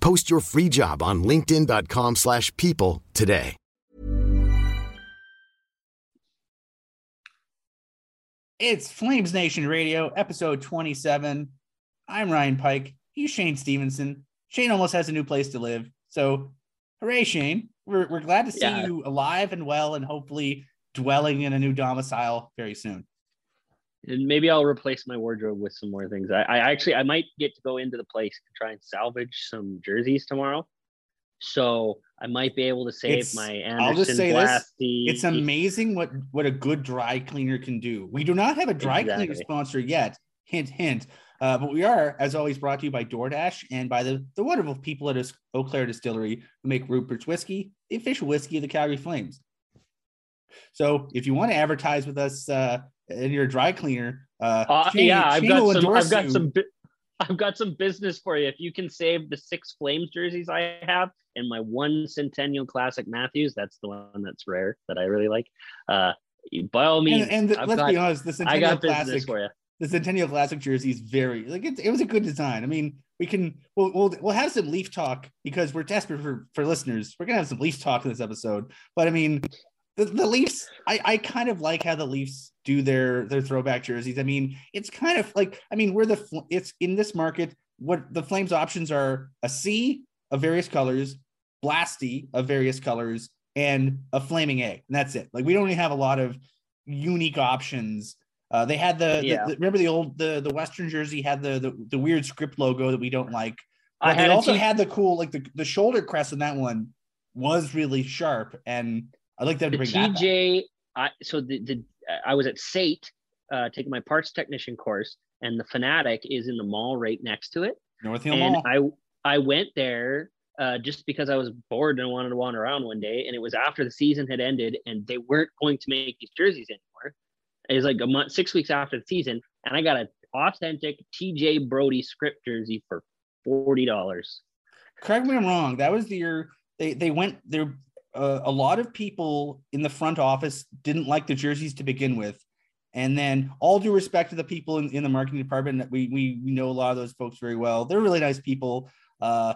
Post your free job on linkedin.com/people slash people today. It's Flames Nation Radio, episode 27. I'm Ryan Pike. He's Shane Stevenson. Shane almost has a new place to live. So, hooray, Shane. We're, we're glad to see Yeah. you alive and well and hopefully dwelling in a new domicile very soon. And maybe I'll replace my wardrobe with some more things. I, I actually I might get to go into the place to try and salvage some jerseys tomorrow. So I might be able to save It's- my I'll Anderson just say this. It's amazing what, what a good dry cleaner can do. We do not have a dry cleaner sponsor yet. Hint, hint. Uh, but we are, as always, brought to you by DoorDash and by the, the wonderful people at Eau- Eau Claire Distillery who make Rupert's Whiskey, the official whiskey of the Calgary Flames. So if you want to advertise with us uh, and you're dry cleaner, uh, Uh, Shane- yeah, I've got some. I've got some. bu- I've got some business for you. If you can save the six Flames jerseys I have and my one Centennial Classic Matthews, that's the one that's rare that I really like. Uh, by all means, And, and the- let's got, be honest, the I Centennial got business Classic for you. the Centennial Classic jersey is very like it, it was a good design. I mean, we can we'll, we'll we'll have some Leaf talk because we're desperate for for listeners. We're gonna have some Leaf talk in this episode. But I mean, the, the Leafs, I I kind of like how the Leafs do their their throwback jerseys. I mean, it's kind of like I mean, we're the it's in this market. What the Flames options are a C of various colors, Blasty of various colors, and a flaming egg, and that's it. Like we don't really have a lot of unique options. Uh, they had the, the- Yeah. the- remember the old the the Western jersey had the the, the weird script logo that we don't like. I But they had a also T- had the cool like the, the shoulder crest on that one was really sharp, and I'd like them to the bring. TJ. I so the, the I was at SAIT uh, taking my parts technician course, and the Fanatic is in the mall right next to it. North Hill and Mall. I I went there uh, just because I was bored and wanted to wander around one day, and it was after the season had ended, and they weren't going to make these jerseys anymore. It was like a month, six weeks after the season, and I got an authentic TJ Brodie script jersey for forty dollars. Correct me if I'm wrong. That was the year they they went there. Uh, a lot of people in the front office didn't like the jerseys to begin with. And then all due respect to the people in, in the marketing department, that we, we we know a lot of those folks very well. They're really nice people. Uh,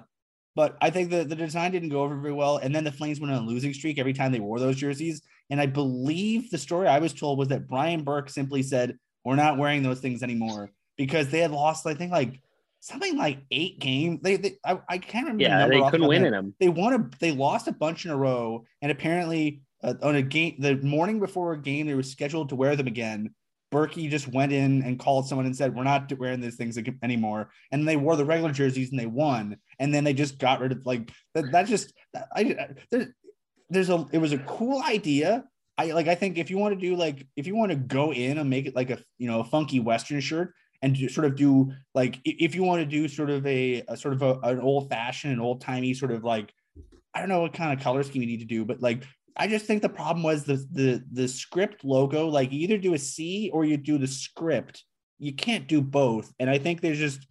but I think the, the design didn't go over very well. And then the Flames went on a losing streak every time they wore those jerseys. And I believe the story I was told was that Brian Burke simply said, We're not wearing those things anymore because they had lost, I think, like something like eight games. They, they I, I can't remember. the Yeah, number they couldn't win in them. they won a they lost a bunch in a row and apparently uh, on a game the morning before a game they were scheduled to wear them again Berkey just went in and called someone and said we're not wearing these things anymore and they wore the regular jerseys and they won and then they just got rid of like that, that just I there, there's a it was a cool idea I like I think if you want to do like if you want to go in and make it like a you know a funky western shirt and do, sort of do like if you want to do sort of a, a sort of a, an old fashioned and old timey sort of like I don't know what kind of color scheme you need to do, but like I just think the problem was the the the script logo. Like you either do a C or you do the script. You can't do both. And I think there's just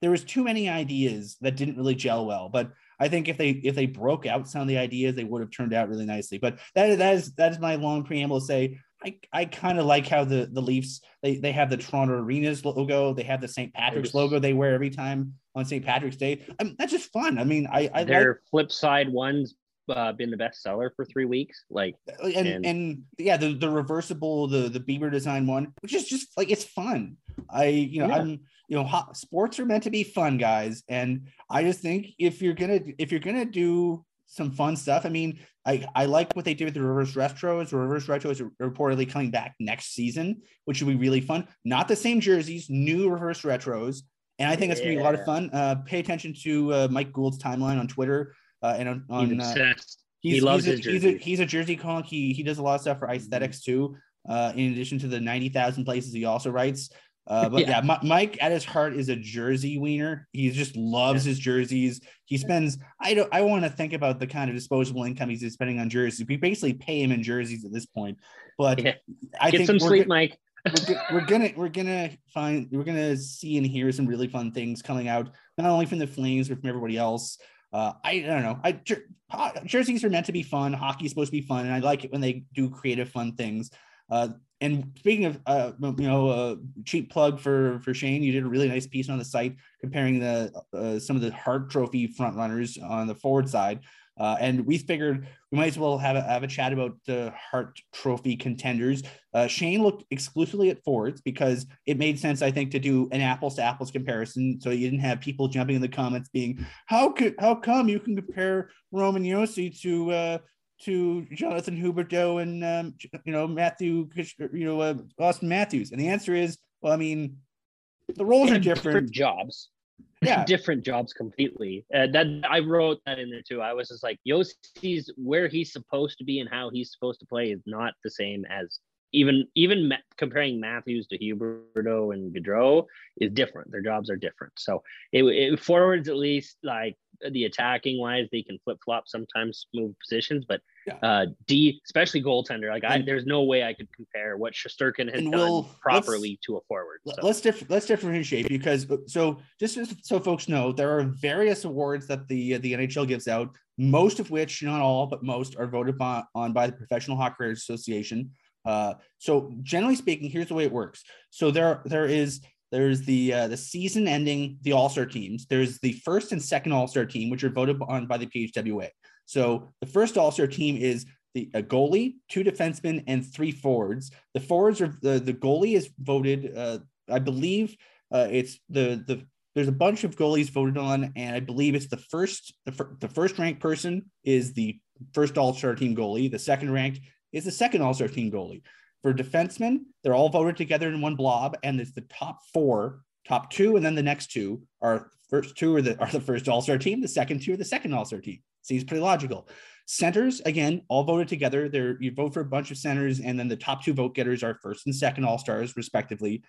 there was too many ideas that didn't really gel well. But I think if they if they broke out some of the ideas, they would have turned out really nicely. But that that is that is my long preamble to say I, I kind of like how the the Leafs they they have the Toronto Arenas logo, they have the St. Patrick's logo they wear every time on St. Patrick's Day. I mean, that's just fun. I mean, I I Their like flip side one's uh, been the best seller for three weeks. Like and, And- and yeah, the the reversible, the the Bieber design one, which is just like it's fun. I you know Yeah. I'm you know hot, sports are meant to be fun, guys, and I just think if you're gonna if you're gonna do some fun stuff. I mean, I, I like what they did with the reverse retros. Reverse retros are reportedly coming back next season, which would be really fun. Not the same jerseys, new reverse retros. And I think it's gonna be a lot of fun. Uh, pay attention to uh, Mike Gould's timeline on Twitter uh, and on, on He's uh, obsessed. he's, he loves he's a, his he's a he's a jersey conk. He he does a lot of stuff for aesthetics too. Uh, in addition to the ninety thousand places he also writes. Uh, but yeah, Yeah. Mi- Mike at his heart is a jersey wiener. He just loves his jerseys. He spends. I don't. I want to think about the kind of disposable income he's spending on jerseys. We basically pay him in jerseys at this point. But Yeah. I Get think some we're sleep, go- Mike. we're gonna we're gonna find we're gonna see and hear some really fun things coming out not only from the Flames but from everybody else. Uh, I, I don't know. I jer- jerseys are meant to be fun. Hockey's supposed to be fun, and I like it when they do creative, fun things. Uh, and speaking of, uh, you know, uh, cheap plug for for Shane, you did a really nice piece on the site comparing the uh, some of the Hart Trophy front runners on the forward side. Uh, and we figured we might as well have a, have a chat about the Hart Trophy contenders. Uh, Shane looked exclusively at forwards because it made sense, I think, to do an apples to apples comparison. So you didn't have people jumping in the comments being, "How could how come you can compare Roman Josi to to Jonathan Huberdeau and um, you know Matthew you know uh, Austin Matthews?" And the answer is, well, I mean, the roles are different. jobs. Yeah. different jobs completely. Uh, that I wrote that in there too. I was just like, Josi's where he's supposed to be and how he's supposed to play is not the same as even even Ma- comparing Matthews to Huberdeau and Gaudreau is different. Their jobs are different. So it, it forwards at least like the attacking wise, they can flip flop sometimes, move positions, but Yeah. uh D, especially goaltender, like I there's no way I could compare what Shesterkin has And done we'll- properly to a forward. So. Let's diff- let's differentiate because so just so folks know there are various awards that the the NHL gives out, most of which not all but most are voted by, on by the Professional Hockey Association. Uh, so generally speaking, here's the way it works. So there there is there's the uh, the season ending the All Star teams. There's the first and second All Star team, which are voted on by the PHWA. So the first All Star team is the a goalie, two defensemen, and three forwards. The forwards are the the goalie is voted. Uh, I believe uh, it's the the there's a bunch of goalies voted on, and I believe it's the first the, fir- the first ranked person is the first All Star team goalie. The second ranked is the second All Star team goalie. For defensemen, they're all voted together in one blob, and it's the top four, top two, and then the next two are first two are the are the first All Star team. The second two are the second All Star team. Seems pretty logical. Centers again, all voted together. There you vote for a bunch of centers, and then the top two vote getters are first and second All Stars, respectively.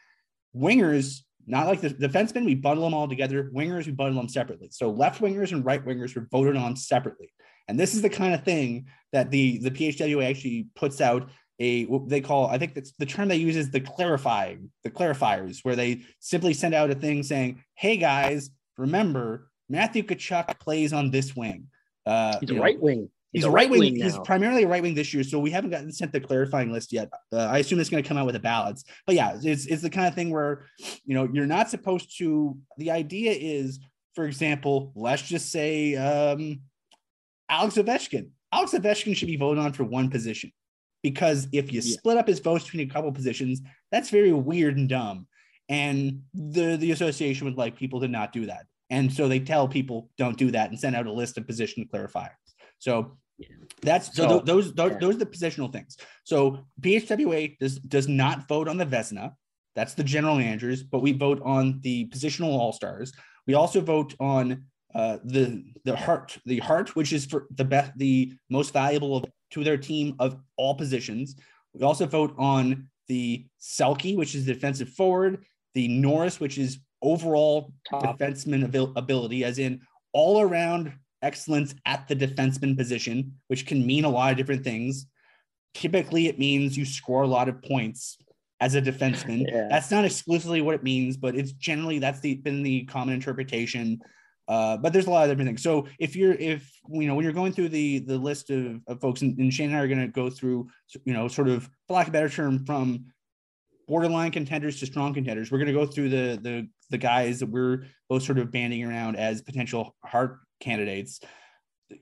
Wingers, not like the defensemen, we bundle them all together. Wingers, we bundle them separately. So left wingers and right wingers were voted on separately. And this is the kind of thing that the the PHWA actually puts out a what they call I think that's the term they use is the clarifying the clarifiers where they simply send out a thing saying, "Hey guys, remember Matthew Tkachuk plays on this wing." Uh, He's a know, right wing. He's, a right wing. now. He's primarily a right wing this year, so we haven't gotten sent the clarifying list yet. Uh, I assume it's going to come out with the ballots. But yeah, it's it's the kind of thing where you know you're not supposed to. The idea is, for example, let's just say um, Alex Ovechkin. Alex Ovechkin should be voted on for one position because if you Yeah. split up his votes between a couple positions, that's very weird and dumb. And the the association would like people to not do that, and so they tell people don't do that and send out a list of position clarifiers. So that's so, So- tho- those those, yeah. those are the positional things. So PHWA does does not vote on the Vezina. That's the general managers, but we vote on the positional all stars. We also vote on uh, the the Hart the Hart, which is for the best the most valuable of, to their team of all positions. We also vote on the Selke, which is the defensive forward, the Norris, which is overall Top. defenseman abil- ability, as in all around excellence at the defenseman position, which can mean a lot of different things. Typically, it means you score a lot of points as a defenseman. Yeah. That's not exclusively what it means, but it's generally that's the been the common interpretation. Uh, but there's a lot of different things. So if you're if you know when you're going through the the list of, of folks, and, and Shane and I are going to go through, you know, sort of for lack of a better term, from borderline contenders to strong contenders. We're going to go through the the the guys that we're both sort of banding around as potential Hart candidates.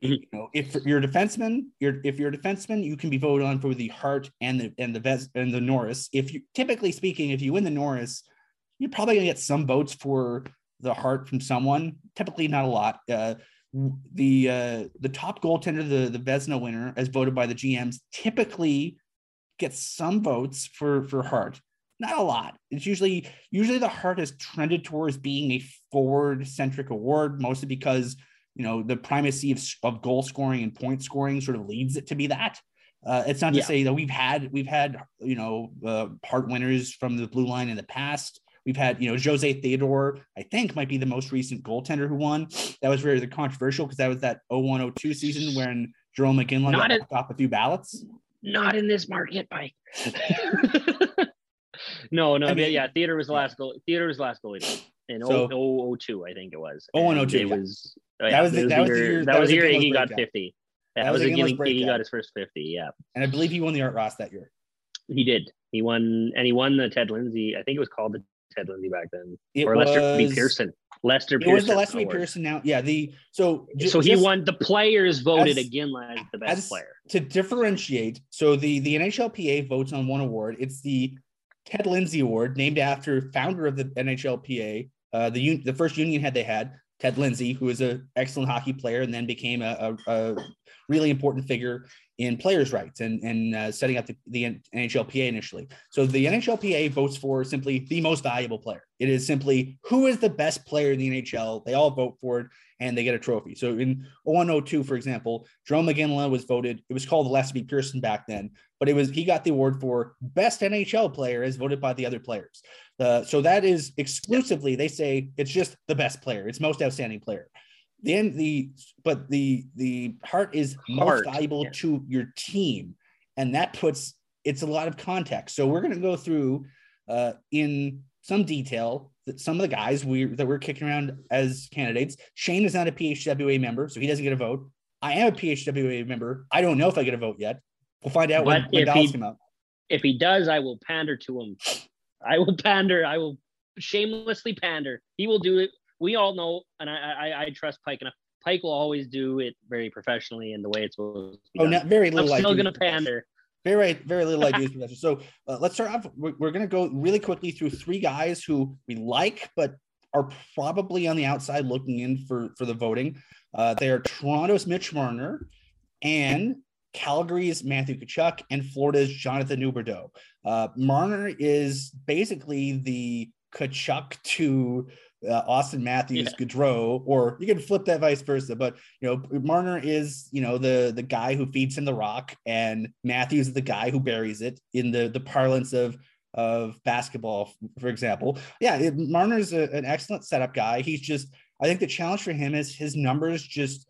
You know, if you're a defenseman, you're if you're a defenseman, you can be voted on for the Hart and the and the Ves and the Norris. If you typically speaking, if you win the Norris, you're probably gonna get some votes for the Hart from someone. Typically, not a lot. Uh, the uh, the top goaltender, the the Vezina winner, as voted by the GMs, typically gets some votes for for Hart. Not a lot. It's usually usually the Hart has trended towards being a forward centric award, mostly because you know the primacy of, of goal scoring and point scoring sort of leads it to be that. Uh, it's not to yeah. say that we've had we've had you know uh, Hart winners from the blue line in the past. We've had, you know, Jose Theodore, I think might be the most recent goaltender who won. That was very controversial because that was that 0102 season when Jarome Iginla got in, off a few ballots. Not in this market, Pike. no, no, I mean, yeah, Theodore was the last goal. Theodore was the last goalie in so, 02, I think it was. 0102. It was, yeah. that was the, that was the year, that, was the year he got 50. That, that was, was the he got his first 50. Yeah. And I believe he won the Art Ross that year. He did. He won, and he won the Ted Lindsay. I think it was called the Ted Lindsay back then, it or Lester B. Pearson. Lester it Pearson. was the Lester B. Pearson now. Yeah, the so so he won. The players voted as, again as the best as, player. To differentiate, so the the NHLPA votes on one award. It's the Ted Lindsay Award, named after founder of the NHLPA, uh, the the first union head they had, Ted Lindsay, who was an excellent hockey player and then became a, a, a really important figure in players' rights and, and uh, setting up the, the NHLPA initially. So the NHLPA votes for simply the most valuable player. It is simply who is the best player in the NHL. They all vote for it and they get a trophy. So in 0102, for example, Jarome Iginla was voted, it was called the B. Pearson back then, but it was he got the award for best NHL player as voted by the other players. Uh, so that is exclusively, they say it's just the best player, it's most outstanding player then the but the the Hart is most valuable yeah. to your team. And that puts it's a lot of context. So we're going to go through uh, in some detail that some of the guys we that we're kicking around as candidates. Shane is not a phwa member so he doesn't get a vote. I am a phwa member. I don't know if i get a vote yet. We'll find out but when, when he, come out. If he does i will pander to him. I will pander i will shamelessly pander. He will do it we all know, and I, I, I trust Pike enough. Pike will always do it very professionally and the way it's supposed to be. Oh, not very little. I'm still going to pander. Very, very little ideas. so uh, let's start off. We're, we're going to go really quickly through three guys who we like, but are probably on the outside looking in for for the voting. Uh, they are Toronto's Mitch Marner and Calgary's Matthew Tkachuk and Florida's Jonathan Huberdeau. Uh, Marner is basically the Tkachuk to uh, Auston Matthews, yeah. Gaudreau, or you can flip that vice versa. But you know, Marner is you know the the guy who feeds him the rock, and Matthews is the guy who buries it in the the parlance of of basketball, for example. Yeah, it, Marner's a, an excellent setup guy. He's just I think the challenge for him is his numbers just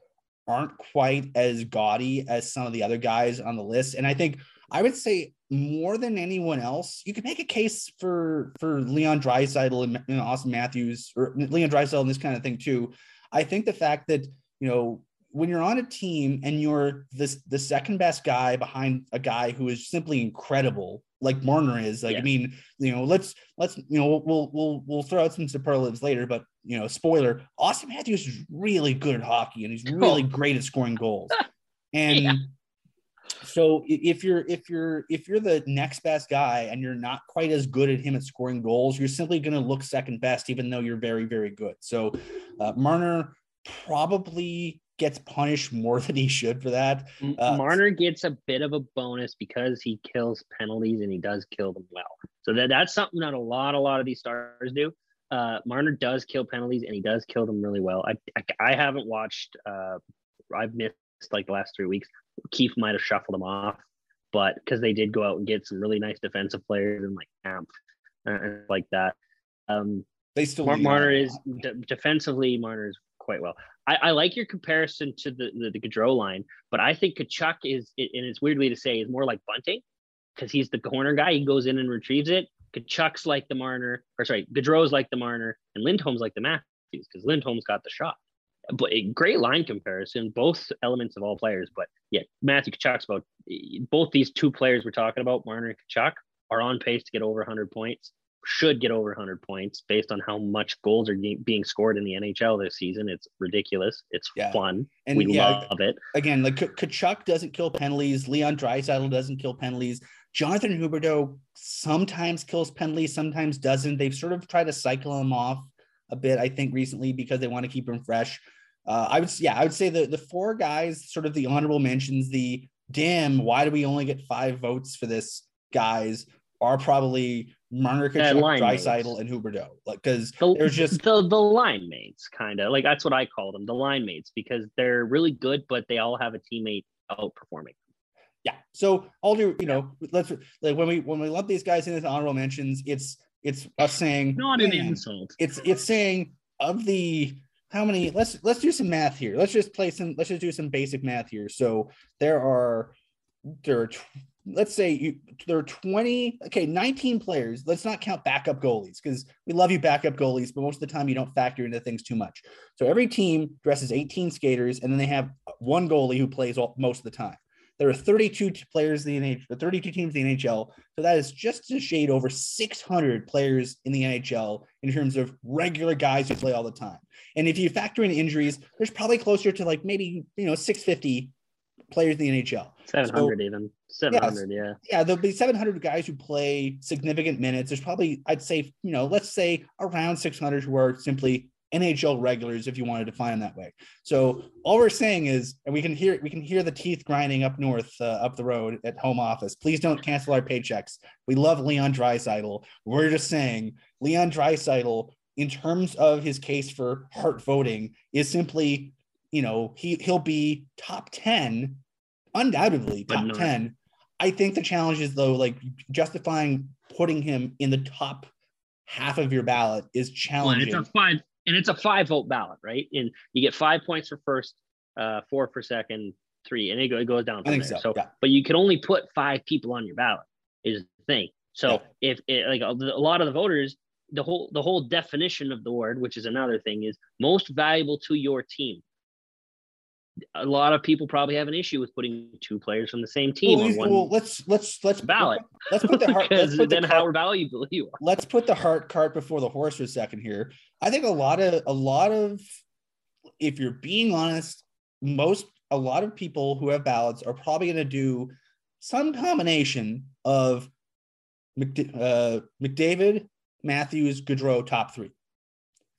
aren't quite as gaudy as some of the other guys on the list, and I think I would say more than anyone else, you could make a case for for Leon Draisaitl and know, Auston Matthews or Leon Draisaitl and this kind of thing too. I think the fact that you know when you're on a team and you're this the second best guy behind a guy who is simply incredible like Marner is like yeah. I mean you know let's let's you know we'll we'll we'll throw out some superlatives later but you know spoiler Auston Matthews is really good at hockey and he's oh. really oh. great at scoring goals and yeah so if you're if you're if you're the next best guy and you're not quite as good at him at scoring goals, you're simply going to look second best, even though you're very very good. So uh, Marner probably gets punished more than he should for that. Uh, Marner gets a bit of a bonus because he kills penalties and he does kill them well. So that that's something that a lot a lot of these stars do. Uh, Marner does kill penalties and he does kill them really well. I I, I haven't watched. Uh, I've missed like the last three weeks. Keefe might have shuffled them off, but because they did go out and get some really nice defensive players and like Camp and like that. Um, they still Mar- Marner is d- defensively. Marner is quite well. I, I, like your comparison to the the, the Gaudreau line, but I think Tkachuk is, and it's weirdly to say, is more like bunting because he's the corner guy. He goes in and retrieves it. Tkachuk's like the Marner, or sorry, Gaudreau's like the Marner, and Lindholm's like the Matthews because Lindholm's got the shot but a great line comparison, both elements of all players. But yeah, Matthew Tkachuk's about both these two players we're talking about, Marner and Tkachuk, are on pace to get over 100 points. Should get over 100 points based on how much goals are being scored in the NHL this season. It's ridiculous. It's yeah. fun. And we yeah, love it. Again, like Tkachuk doesn't kill penalties. Leon Draisaitl doesn't kill penalties. Jonathan Huberdeau sometimes kills penalties, sometimes doesn't. They've sort of tried to cycle him off a bit, I think, recently because they want to keep him fresh. Uh, I would yeah, I would say the the four guys, sort of the honorable mentions, the damn, why do we only get five votes for this guys are probably Marner, Draisaitl, and Huberdeau. Like because the, there's just the the line mates, kind of like that's what I call them, the line mates, because they're really good, but they all have a teammate outperforming. Yeah. So I'll do, you know, let's like when we when we lump these guys in as honorable mentions, it's it's us saying not an insult. It's it's saying of the how many let's let's do some math here. Let's just play some let's just do some basic math here. So there are there are let's say you there are 20 okay 19 players let's not count backup goalies because we love you backup goalies but most of the time you don't factor into things too much so every team dresses 18 skaters and then they have one goalie who plays all, most of the time there are 32 players in the NHL, 32 teams in the NHL. So that is just a shade over 600 players in the NHL in terms of regular guys who play all the time. And if you factor in injuries, there's probably closer to like maybe, you know, 650 players in the NHL. 700 so, even. 700, yeah, yeah. Yeah, there'll be 700 guys who play significant minutes. There's probably, I'd say, you know, let's say around 600 who are simply NHL regulars, if you want to define that way. So all we're saying is, and we can hear we can hear the teeth grinding up north, uh, up the road at home office. Please don't cancel our paychecks. We love Leon Draisaitl. We're just saying Leon Draisaitl, in terms of his case for Hart voting, is simply, you know, he he'll be top ten, undoubtedly top ten I think the challenge is though, like justifying putting him in the top half of your ballot is challenging. Well, it's a five, and it's a five vote ballot, right? And you get five points for first, uh, four for second, three, and it, goes down from there. So, so yeah. but you can only put five people on your ballot. Is the thing. So yeah. if it, like a, a lot of the voters, the whole the whole definition of the word, which is another thing, is most valuable to your team a lot of people probably have an issue with putting two players from the same team well, on one. Well, let's let's let's ballot. Let's put the heart. because then the cart, how valuable you are. Let's put the heart cart before the horse for a second here. I think a lot of a lot of, if you're being honest, most a lot of people who have ballots are probably going to do some combination of uh, McDavid, Matthews, Gaudreau, top three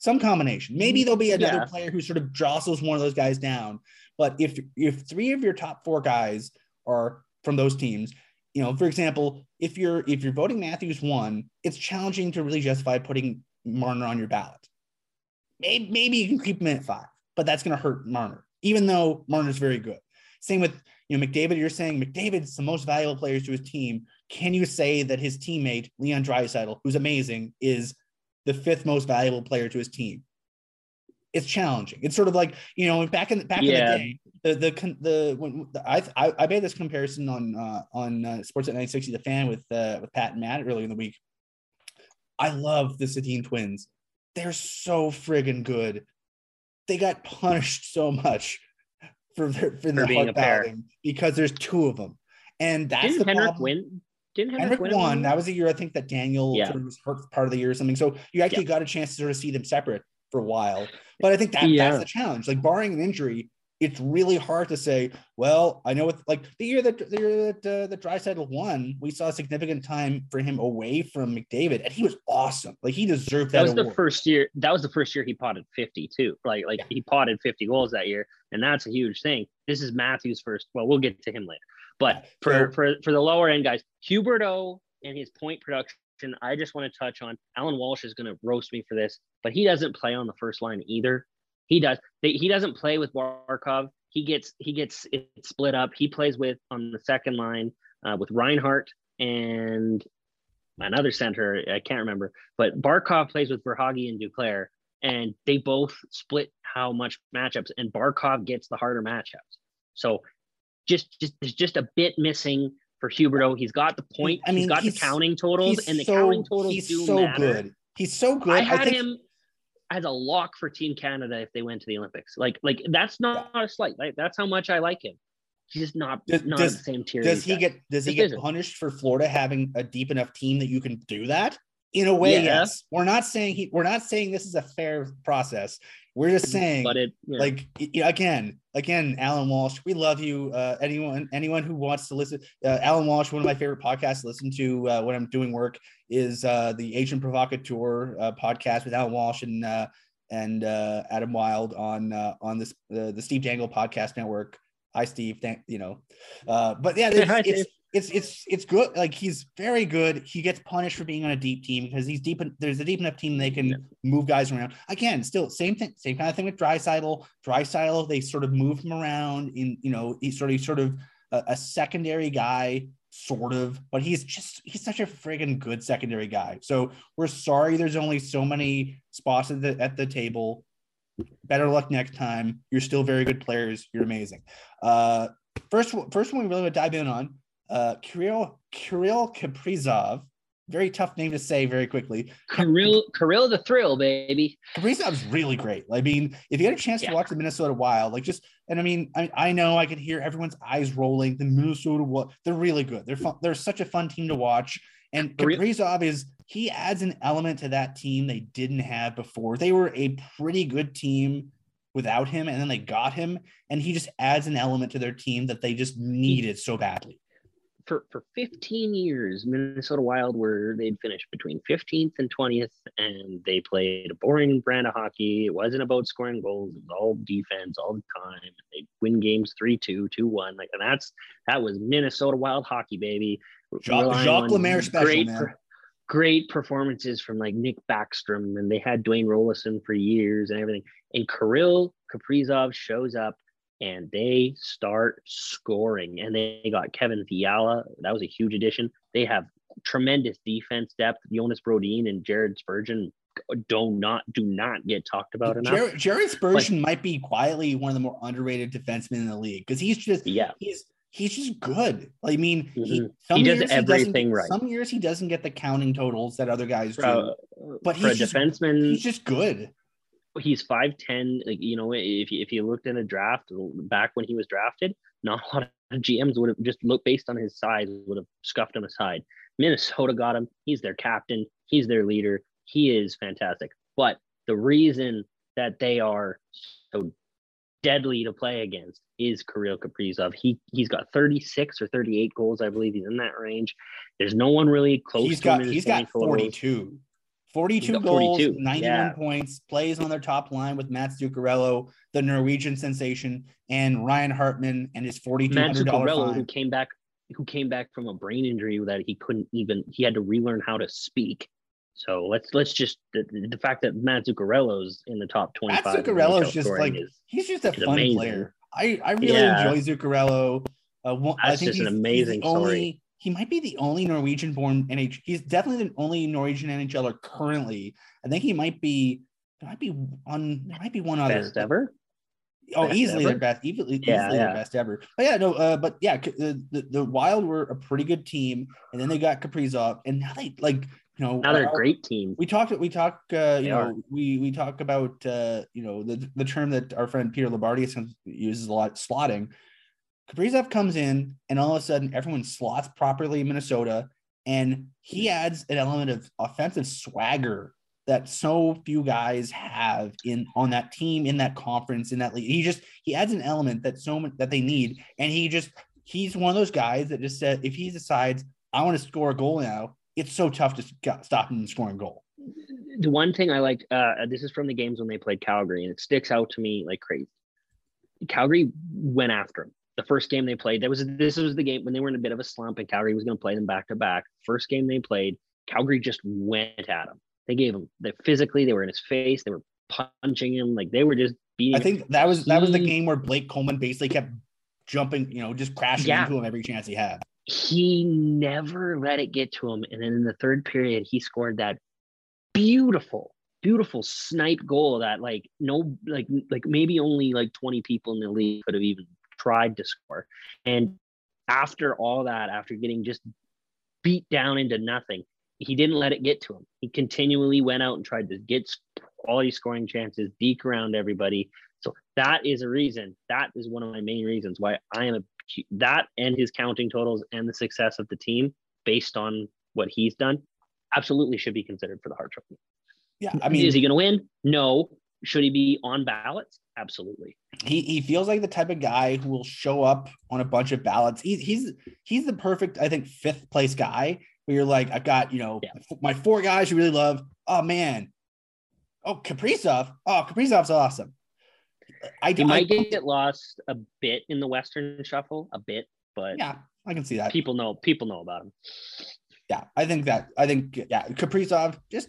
some combination. Maybe mm-hmm. there'll be another yeah. player who sort of jostles one of those guys down. But if if three of your top four guys are from those teams, you know, for example, if you're if you're voting Matthews one, it's challenging to really justify putting Marner on your ballot. Maybe, maybe you can keep him at five, but that's going to hurt Marner, even though Marner's very good. Same with you know McDavid. You're saying McDavid's the most valuable player to his team. Can you say that his teammate Leon Draisaitl, who's amazing, is the fifth most valuable player to his team? it's challenging. It's sort of like you know back in back yeah. in the day, the the the when the, I, I I made this comparison on uh, on uh, Sportsnet 960 the fan with uh, with Pat and Matt earlier in the week. I love the Sedin twins. They're so friggin' good. They got punished so much for their for, for being a pair because there's two of them, and that's Didn't the Henrik problem. win? Didn't Henrik, Henrik won. That was the year I think that Daniel yeah. sort of was hurt part of the year or something. So you actually yeah. got a chance to sort of see them separate for a while. But I think that yeah. that's the challenge. Like barring an injury, it's really hard to say. Well, I know with like the year that the year that uh, the won, we saw a significant time for him away from McDavid, and he was awesome. Like he deserved that. That was award. the first year. That was the first year he potted fifty too. Like like yeah. he potted fifty goals that year, and that's a huge thing. This is Matthews' first. Well, we'll get to him later. But for for for the lower end guys, Huberdeau and his point production I just want to touch on. Allan Walsh is going to roast me for this, but he doesn't play on the first line either. He does. He doesn't play with Barkov. He gets he gets it split up. He plays with on the second line uh, with Reinhart and another center. I can't remember, but Barkov plays with Verhaeghe and Duclair, and they both split how much matchups, and Barkov gets the harder matchups. So just just there's just a bit missing for Huberdeau. He's got the point. I mean, he's got he's, the counting totals, and the so, counting totals he's do so matter. good. He's so good. I had I think... him as a lock for Team Canada if they went to the Olympics. Like, like that's not yeah. a slight. Like, that's how much I like him. He's just not does, not does, the same tier. Does he get does he get punished for Florida having a deep enough team that you can do that? In a way, yeah. yes. We're not saying he. We're not saying this is a fair process. We're just saying, but it, yeah. like again, again, Allan Walsh, we love you. Uh, anyone, anyone who wants to listen, uh, Allan Walsh, one of my favorite podcasts to listen to uh, when I'm doing work is uh, the Agent Provocateur uh, podcast with Allan Walsh and uh, and uh, Adam Wylde on uh, on this uh, the Steve Dangle podcast network. Hi, Steve. Thank you know, uh, but yeah, it's, Hi, it's. It's it's it's good. Like he's very good. He gets punished for being on a deep team because he's deep. In, there's a deep enough team they can Yeah. move guys around. Again, still same thing, same kind of thing with Draisaitl. Draisaitl, they sort of move him around in you know he's sort of sort of a, a secondary guy, sort of, but he's just he's such a friggin' good secondary guy. So we're sorry there's only so many spots at the at the table. Better luck next time. You're still very good players. You're amazing. Uh, first, first one we really want to dive in on uh, Kirill Kirill Kaprizov. Very tough name to say very quickly. Kirill, Kirill the thrill, baby. Kaprizov's really great. I mean, if you had a chance to watch the Minnesota Wild, like just, and I mean, I, I know I could hear everyone's eyes rolling. The Minnesota Wild, they're really good. They're fun. They're such a fun team to watch. And Kaprizov is he adds an element to that team they didn't have before. They were a pretty good team without him, and then they got him, and he just adds an element to their team that they just needed so badly. For for 15 years, Minnesota Wild were they'd finish between 15th and 20th, and they played a boring brand of hockey. It wasn't about scoring goals; it was all defense all the time. They win games 3-2, 2-1, like and that's that was Minnesota Wild hockey, baby. Jacques- Jacques Lemaire special, great man. great performances from like Nick Backstrom, and they had Dwayne Roloson for years and everything. And Kirill Kaprizov shows up and they start scoring. And they got Kevin Fiala. That was a huge addition. They have tremendous defense depth. Jonas Brodin and Jared Spurgeon do not do not get talked about enough. Jared, Jared Spurgeon might be quietly one of the more underrated defensemen in the league because he's just yeah, he's he's just good. I mean, he, Mhm. some He does everything doesn't, right. Some years he doesn't get the counting totals that other guys do. for But he's just- defenseman, he's just good. He's 5'10 like you know if you, if you looked in a draft back when he was drafted not a lot of gms would have just looked based on his size would have scuffed him aside minnesota got him he's their captain he's their leader he is fantastic but the reason that they are so deadly to play against is Kirill Kaprizov. He he's got 36 or 38 goals, I believe he's in that range. There's no one really close He's to got he's got point totals. 42. 42 goals, 42, 91 yeah. points, plays on their top line with Matt Zuccarello, the Norwegian sensation, and Ryan Hartman and his Matt $4,200 Zuccarello, who came back, who came back from a brain injury that he couldn't even, he had to relearn how to speak. So let's let's just the, the fact that Matt Zuccarello's in the top Matt twenty-five. in Zuccarello is just like is- he's just a fun amazing. player. I, I really Yeah. enjoy Zuccarello. Uh, one, I That's think just an amazing he's the only, story. He might be the only Norwegian born NH. He's definitely the only Norwegian NHLer currently. I think he might be. There might be one. There might be one other. best ever. Oh, Best easily ever? their best, easily, Yeah, easily their best ever. But yeah, no, uh, but yeah, the, the the Wild were a pretty good team, and then they got Kaprizov, and now they like you know Now they're a great team. We talked. We talk. Uh, you They know, are. we we talk about uh, you know the the term that our friend Peter Labardi uses a lot, slotting. Kaprizov comes in, and all of a sudden, everyone slots properly in Minnesota, and he adds an element of offensive swagger that so few guys have in on that team, in that conference, in that league. He just he adds an element that so that they need, and he just he's one of those guys that just said if he decides I want to score a goal now, it's so tough to stop him from scoring a goal. The one thing I liked, uh, this is from the games when they played Calgary, and it sticks out to me like crazy. Calgary went after him. The first game they played, that was this was the game when they were in a bit of a slump, and Calgary was going to play them back to back. First game they played, Calgary just went at him. They gave him they physically, they were in his face, they were punching him, like they were just beating. I think that was that was the game where Blake Coleman basically kept jumping, you know, just crashing Yeah. into him every chance he had. he never let it get to him. And then in the third period, he scored that beautiful, beautiful snipe goal that like no like like maybe only like 20 people in the league could have even tried to score. And after all that, after getting just beat down into nothing, he didn't let it get to him. He continually went out and tried to get quality scoring chances, deke around everybody. So that is a reason. That is one of my main reasons why I am a that and his counting totals and the success of the team based on what he's done absolutely should be considered for the Hart Trophy. Yeah, I mean, is he going to win? No. Should he be on ballots? Absolutely. he he feels like the type of guy who will show up on a bunch of ballots. He's he's he's the perfect, I think, fifth place guy where you're like, I've got you know Yeah. my four guys you really love. Oh man, Oh, Kaprizov. Oh, Kaprizov's awesome. I he might I, get lost a bit in the Western Shuffle, a bit, but yeah, I can see that. People know people know about him. Yeah, I think that I think yeah, Kaprizov just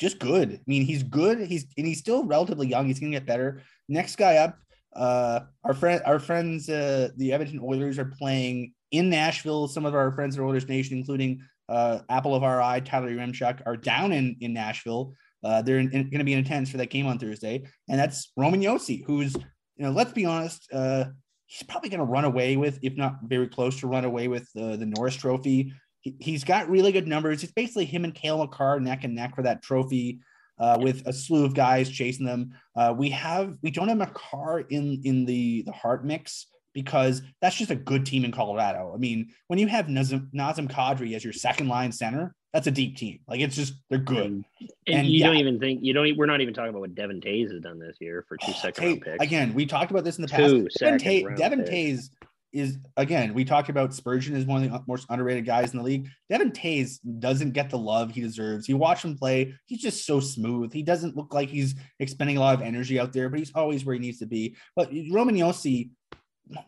just good. I mean, he's good. He's and he's still relatively young. He's gonna get better. Next guy up, uh, our friend, our friends, uh, the Edmonton Oilers are playing in Nashville. Some of our friends in Oilers Nation, including uh, Apple of our eye, Tyler Yaremchuk, are down in in Nashville. Uh, they're going to be in attendance for that game on Thursday, and that's Roman Josi, who's you know, let's be honest, uh, he's probably going to run away with, if not very close to run away with uh, the Norris Trophy. He, he's got really good numbers. It's basically him and Cale Makar neck and neck for that trophy. Uh, with a slew of guys chasing them, uh, we have we don't have Makar in in the the Hart mix because that's just a good team in Colorado. I mean, when you have Nazem, Nazem Kadri as your second line center, that's a deep team. Like it's just they're good. And, and you yeah. don't even think you don't. We're not even talking about what Devon Toews has done this year for two oh, second round picks. Again, we talked about this in the past. Two Devon, Toews, Devon Toews is again. We talked about Spurgeon is one of the most underrated guys in the league. Devon Toews doesn't get the love he deserves. You watch him play; he's just so smooth. He doesn't look like he's expending a lot of energy out there, but he's always where he needs to be. But Roman Josi,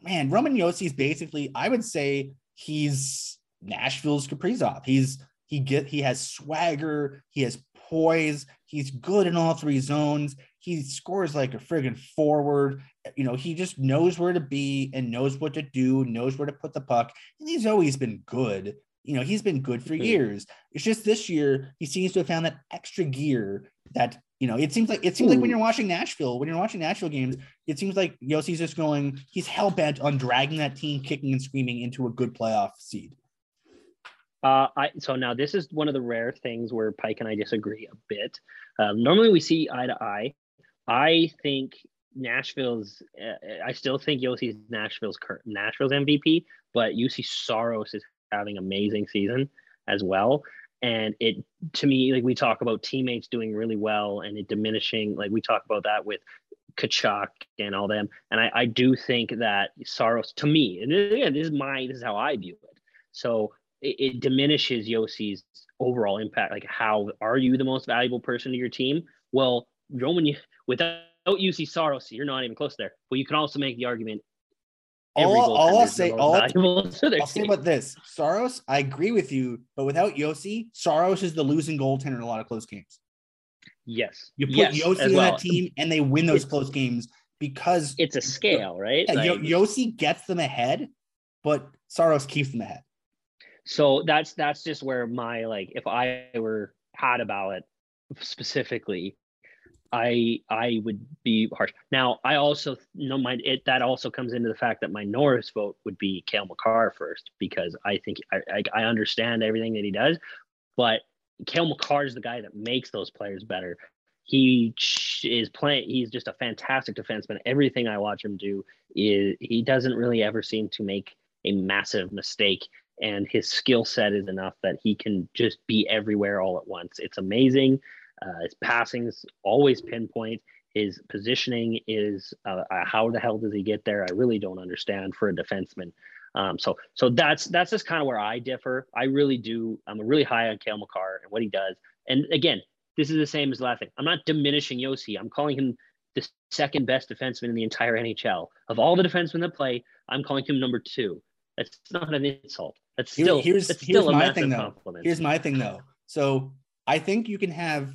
man, Roman Josi is basically, I would say, he's Nashville's Kaprizov. He's he get he has swagger, he has poise, he's good in all three zones. He scores like a friggin' forward. You know, he just knows where to be and knows what to do, knows where to put the puck. And he's always been good. You know, he's been good for years. It's just this year he seems to have found that extra gear that you know, it seems like it seems like when you're watching Nashville, when you're watching Nashville games, it seems like Josi's just going, he's hell bent on dragging that team kicking and screaming into a good playoff seed. Uh, I so now this is one of the rare things where Pike and I disagree a bit. Um, normally we see eye to eye. I think Nashville's. Uh, I still think Josi's Nashville's Nashville's MVP, but Juuse Saros is having amazing season as well. And it to me, like we talk about teammates doing really well and it diminishing. Like we talk about that with Tkachuk and all them. And I, I do think that Saros, to me, and again, this is my this is how I view it. So it, diminishes Josi's overall impact. Like, how are you the most valuable person to your team? Well, Roman, without Juuse Saros, you're not even close there. But you can also make the argument. All, all I'll say, all I'll say about this, Saros, I agree with you, but without Josi, Saros is the losing goaltender in a lot of close games. Yes, you put yes, Josi in well. that team, and they win those close games because it's a scale, right? Yeah, like, Josi gets them ahead, but Saros keeps them ahead. So that's that's just where my like if I were had a ballot specifically, I I would be harsh. Now I also you know my it that also comes into the fact that my Norris vote would be Cale Makar first because I think I, I, I understand everything that he does, but Cale Makar is the guy that makes those players better. He is playing. He's just a fantastic defenseman. Everything I watch him do is he doesn't really ever seem to make a massive mistake and his skill set is enough that he can just be everywhere all at once. It's amazing. Uh, his passing's always pinpoint. His positioning is uh, uh, how the hell does he get there? I really don't understand for a defenseman. Um, so so that's that's just kind of where I differ. I really do. I'm really high on Cale Makar and what he does. And again, this is the same as the last thing. I'm not diminishing Josi. I'm calling him the second best defenseman in the entire NHL. Of all the defensemen that play, I'm calling him number two. That's not an insult. That's still here's that's here's still my thing though. Compliment. Here's my thing though. So I think you can have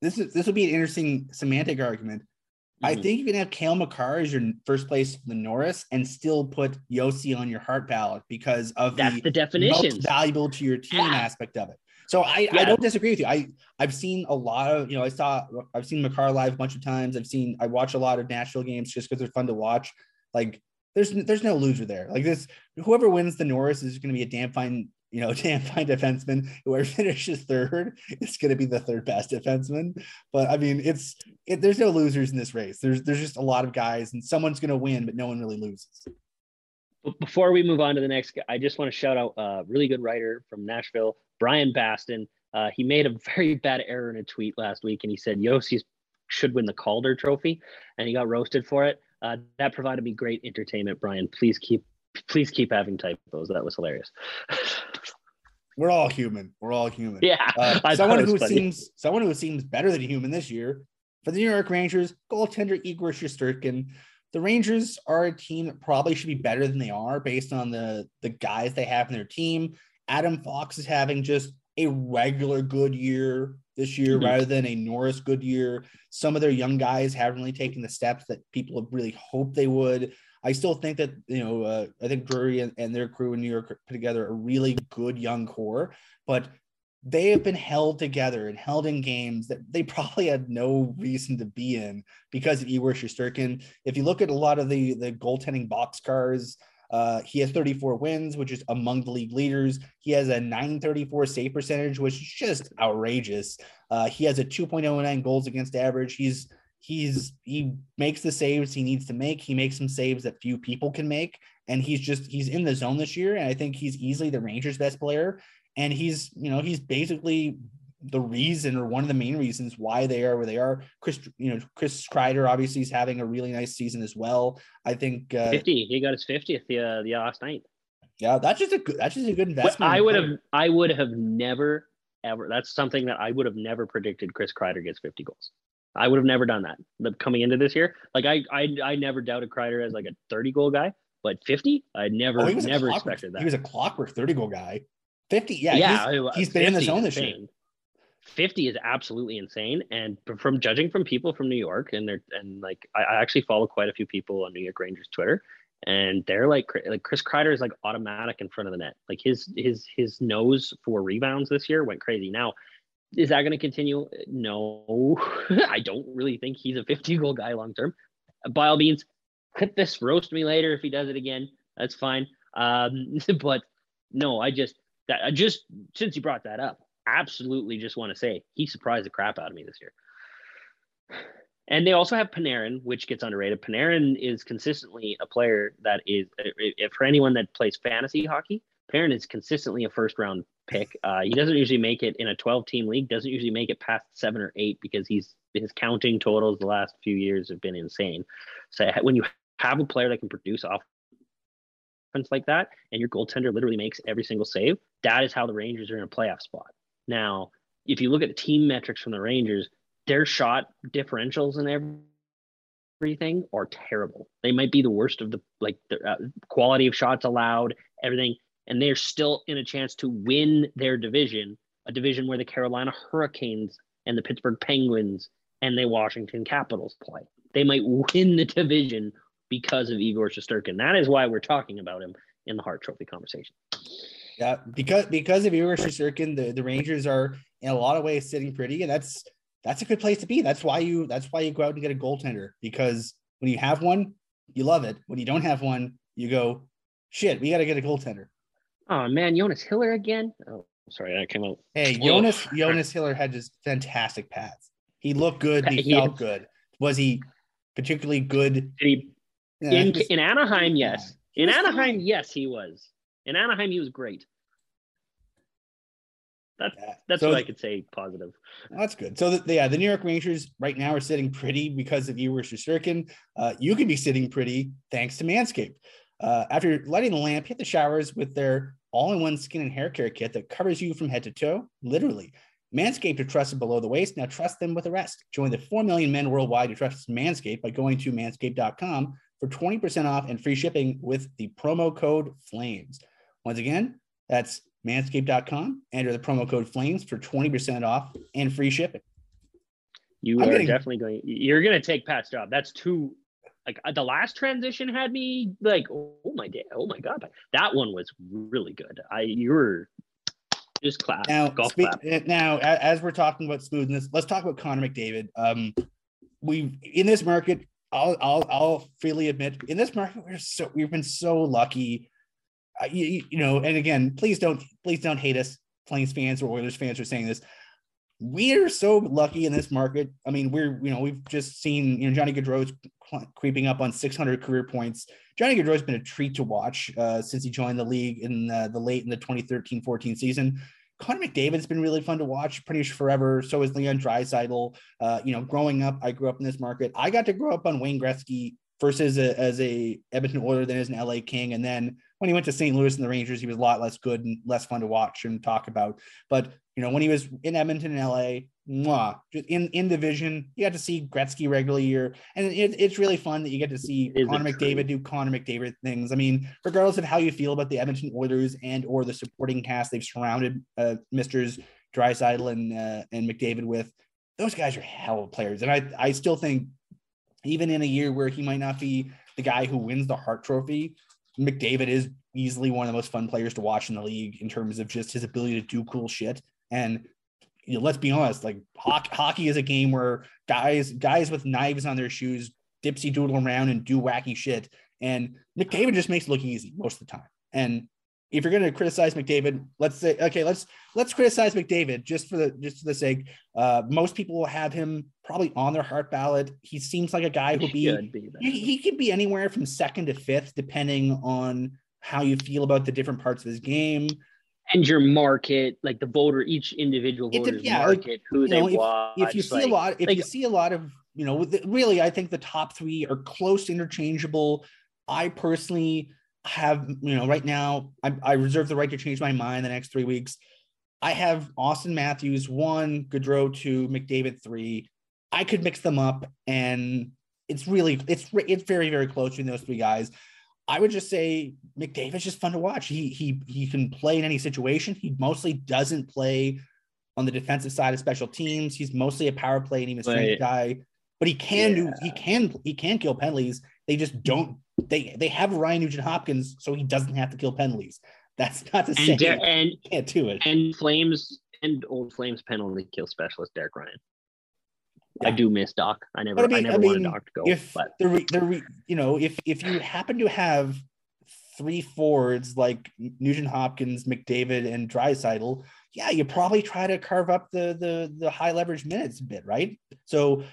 this is this will be an interesting semantic argument. Mm-hmm. I think you can have Cale Makar as your first place the Norris and still put Josi on your Hart ballot because of that's the, the definition valuable to your team yeah. aspect of it. So I, yeah. I don't disagree with you. I I've seen a lot of you know I saw I've seen Makar live a bunch of times. I've seen I watch a lot of Nashville games just because they're fun to watch. Like there's there's no loser there. Like this, whoever wins the Norris is going to be a damn fine, you know, damn fine defenseman. Whoever finishes third is going to be the third best defenseman. But I mean, it's it, there's no losers in this race. There's there's just a lot of guys, and someone's going to win, but no one really loses. Before we move on to the next, I just want to shout out a really good writer from Nashville, Brian Baston. Uh, he made a very bad error in a tweet last week, and he said Josi should win the Calder Trophy, and he got roasted for it. Uh, that provided me great entertainment, Brian. Please keep please keep having typos. That was hilarious. We're all human. We're all human. Yeah. Uh, someone who funny. seems someone who seems better than human this year, For the New York Rangers, goaltender Igor Shesterkin. The Rangers are a team that probably should be better than they are based on the, the guys they have in their team. Adam Fox is having just a regular good year this year mm-hmm. rather than a Norris good year. Some of their young guys haven't really taken the steps that people have really hoped they would. I still think that you know uh, I think Drury and, and, their crew in New York put together a really good young core, but they have been held together and held in games that they probably had no reason to be in because of Igor Shesterkin. If you look at a lot of the the goaltending boxcars, uh, he has 34 wins, which is among the league leaders. He has a 934 save percentage, which is just outrageous. Uh, he has a 2.09 goals against average. He's he's he makes the saves he needs to make. He makes some saves that few people can make, and he's just he's in the zone this year. And I think he's easily the Rangers' best player. And he's you know he's basically the reason or one of the main reasons why they are where they are. Chris, you know, Chris Kreider obviously is having a really nice season as well. I think uh, 50. He got his 50th the, uh, the last night. Yeah, that's just a good that's just a good investment. I would have I would have never ever that's something that I would have never predicted Chris Kreider gets 50 goals. I would have never done that. But coming into this year, like I I I never doubted Kreider as like a 30 goal guy, but 50, I never oh, never expected that. He was a clockwork 30 goal guy. 50, yeah, yeah, he's, he's been in the zone this year. 50 is absolutely insane. And from judging from people from New York, and they're and like I, I actually follow quite a few people on New York Rangers Twitter, and they're like like Chris Kreider is like automatic in front of the net. Like his his his nose for rebounds this year went crazy. Now, is that going to continue? No, I don't really think he's a 50 goal guy long term. By all means, hit this roast me later if he does it again. That's fine. Um, but no, I just that I just since you brought that up, absolutely just want to say he surprised the crap out of me this year. And they also have Panarin, which gets underrated. Panarin is consistently a player that is, if for anyone that plays fantasy hockey, Panarin is consistently a first round pick. Uh, he doesn't usually make it in a 12 team league, doesn't usually make it past seven or eight because he's his counting totals the last few years have been insane. So when you have a player that can produce off like that and your goaltender literally makes every single save, that is how the Rangers are in a playoff spot. Now, if you look at the team metrics from the Rangers, their shot differentials and everything are terrible. They might be the worst of the like the uh, quality of shots allowed, everything, and they're still in a chance to win their division, a division where the Carolina Hurricanes and the Pittsburgh Penguins and the Washington Capitals play. They might win the division because of Igor Shesterkin. That is why we're talking about him in the Hart Trophy conversation. Yeah, because because of Igor Shesterkin, the, the Rangers are in a lot of ways sitting pretty, and that's that's a good place to be. That's why you that's why you go out and get a goaltender because when you have one, you love it. When you don't have one, you go, shit, we got to get a goaltender. Oh man, Jonas Hiller again. Oh, sorry, that came out. Hey, Jonas Jonas Hiller had just fantastic pads. He looked good. He, he felt good. Was he particularly good? Did he, yeah, in, in Anaheim, yes. In Anaheim, yes, he was. In Anaheim, he was great. That's yeah. that's so, what I could say positive. That's good. So the, yeah, the New York Rangers right now are sitting pretty because of Igor Shesterkin. Uh, you can be sitting pretty thanks to Manscaped. Uh, after lighting the lamp, hit the showers with their all-in-one skin and hair care kit that covers you from head to toe, literally. Manscaped are trusted below the waist. Now trust them with the rest. Join the 4 million men worldwide who trust Manscaped by going to manscaped.com for 20% off and free shipping with the promo code FLAMES. Once again, that's manscaped.com. Enter the promo code FLAMES for 20% off and free shipping. You I'm are getting... definitely going, you're going to take Pat's job. That's too, like uh, the last transition had me like, oh my day, oh my God. That one was really good. I, you're just clap. Now, golf clap. now, as we're talking about smoothness, let's talk about Connor McDavid. Um, we in this market, I'll, I'll, I'll freely admit, in this market, we're so we've been so lucky uh, you, you know, and again, please don't please don't hate us, Flames fans or Oilers fans, for saying this. We're so lucky in this market. I mean, we're you know we've just seen you know Johnny Gaudreau's creeping up on 600 career points. Johnny Gaudreau's been a treat to watch uh, since he joined the league in uh, the late in the 2013-14 season. Connor McDavid's been really fun to watch pretty much forever. So is Leon Draisaitl. Uh, you know, growing up, I grew up in this market. I got to grow up on Wayne Gretzky first as a as a Edmonton Oiler, then as an LA King, and then when he went to St. Louis and the Rangers, he was a lot less good and less fun to watch and talk about. But you know, when he was in Edmonton and LA, mwah, in in division, you got to see Gretzky regularly year, and it, it's really fun that you get to see Connor McDavid do Connor McDavid things. I mean, regardless of how you feel about the Edmonton Oilers and or the supporting cast they've surrounded uh, Misters Draisaitl and uh, and McDavid with, those guys are hell of players, and I I still think even in a year where he might not be the guy who wins the Hart Trophy, McDavid is easily one of the most fun players to watch in the league in terms of just his ability to do cool shit. And you know, let's be honest, like hockey, hockey is a game where guys guys with knives on their shoes dipsy doodle around and do wacky shit. And McDavid just makes it look easy most of the time. And if you're going to criticize McDavid, let's say okay, let's let's criticize McDavid just for the just for the sake. Uh, most people will have him probably on their Hart ballot. He seems like a guy who'll be, be he, he could be anywhere from second to fifth depending on how you feel about the different parts of his game and your market, like the voter, each individual voter's yeah, market, like, who they know, watch. If, if you see like, a lot, if like, you see a lot of, you know, really, I think the top three are close interchangeable. I personally have, you know, right now, I, I reserve the right to change my mind the next three weeks. I have Auston Matthews one, Gaudreau two, McDavid three. I could mix them up, and it's really it's it's very very close between those three guys. I would just say McDavid's just fun to watch. He he he can play in any situation. He mostly doesn't play on the defensive side of special teams. He's mostly a power play and even strength guy, but he can yeah. do he can he can kill penalties. They just don't they they have Ryan Nugent Hopkins, so he doesn't have to kill penalties. That's not to say and, and can't do it. And Flames and old Flames penalty kill specialist Derek Ryan. Yeah. I do miss Doc. I never, I, mean, I never I mean, wanted Doc to go. If but the, the, you know, if if you happen to have three forwards like Nugent Hopkins, McDavid, and Draisaitl, yeah, you probably try to carve up the the the high leverage minutes a bit, right? So,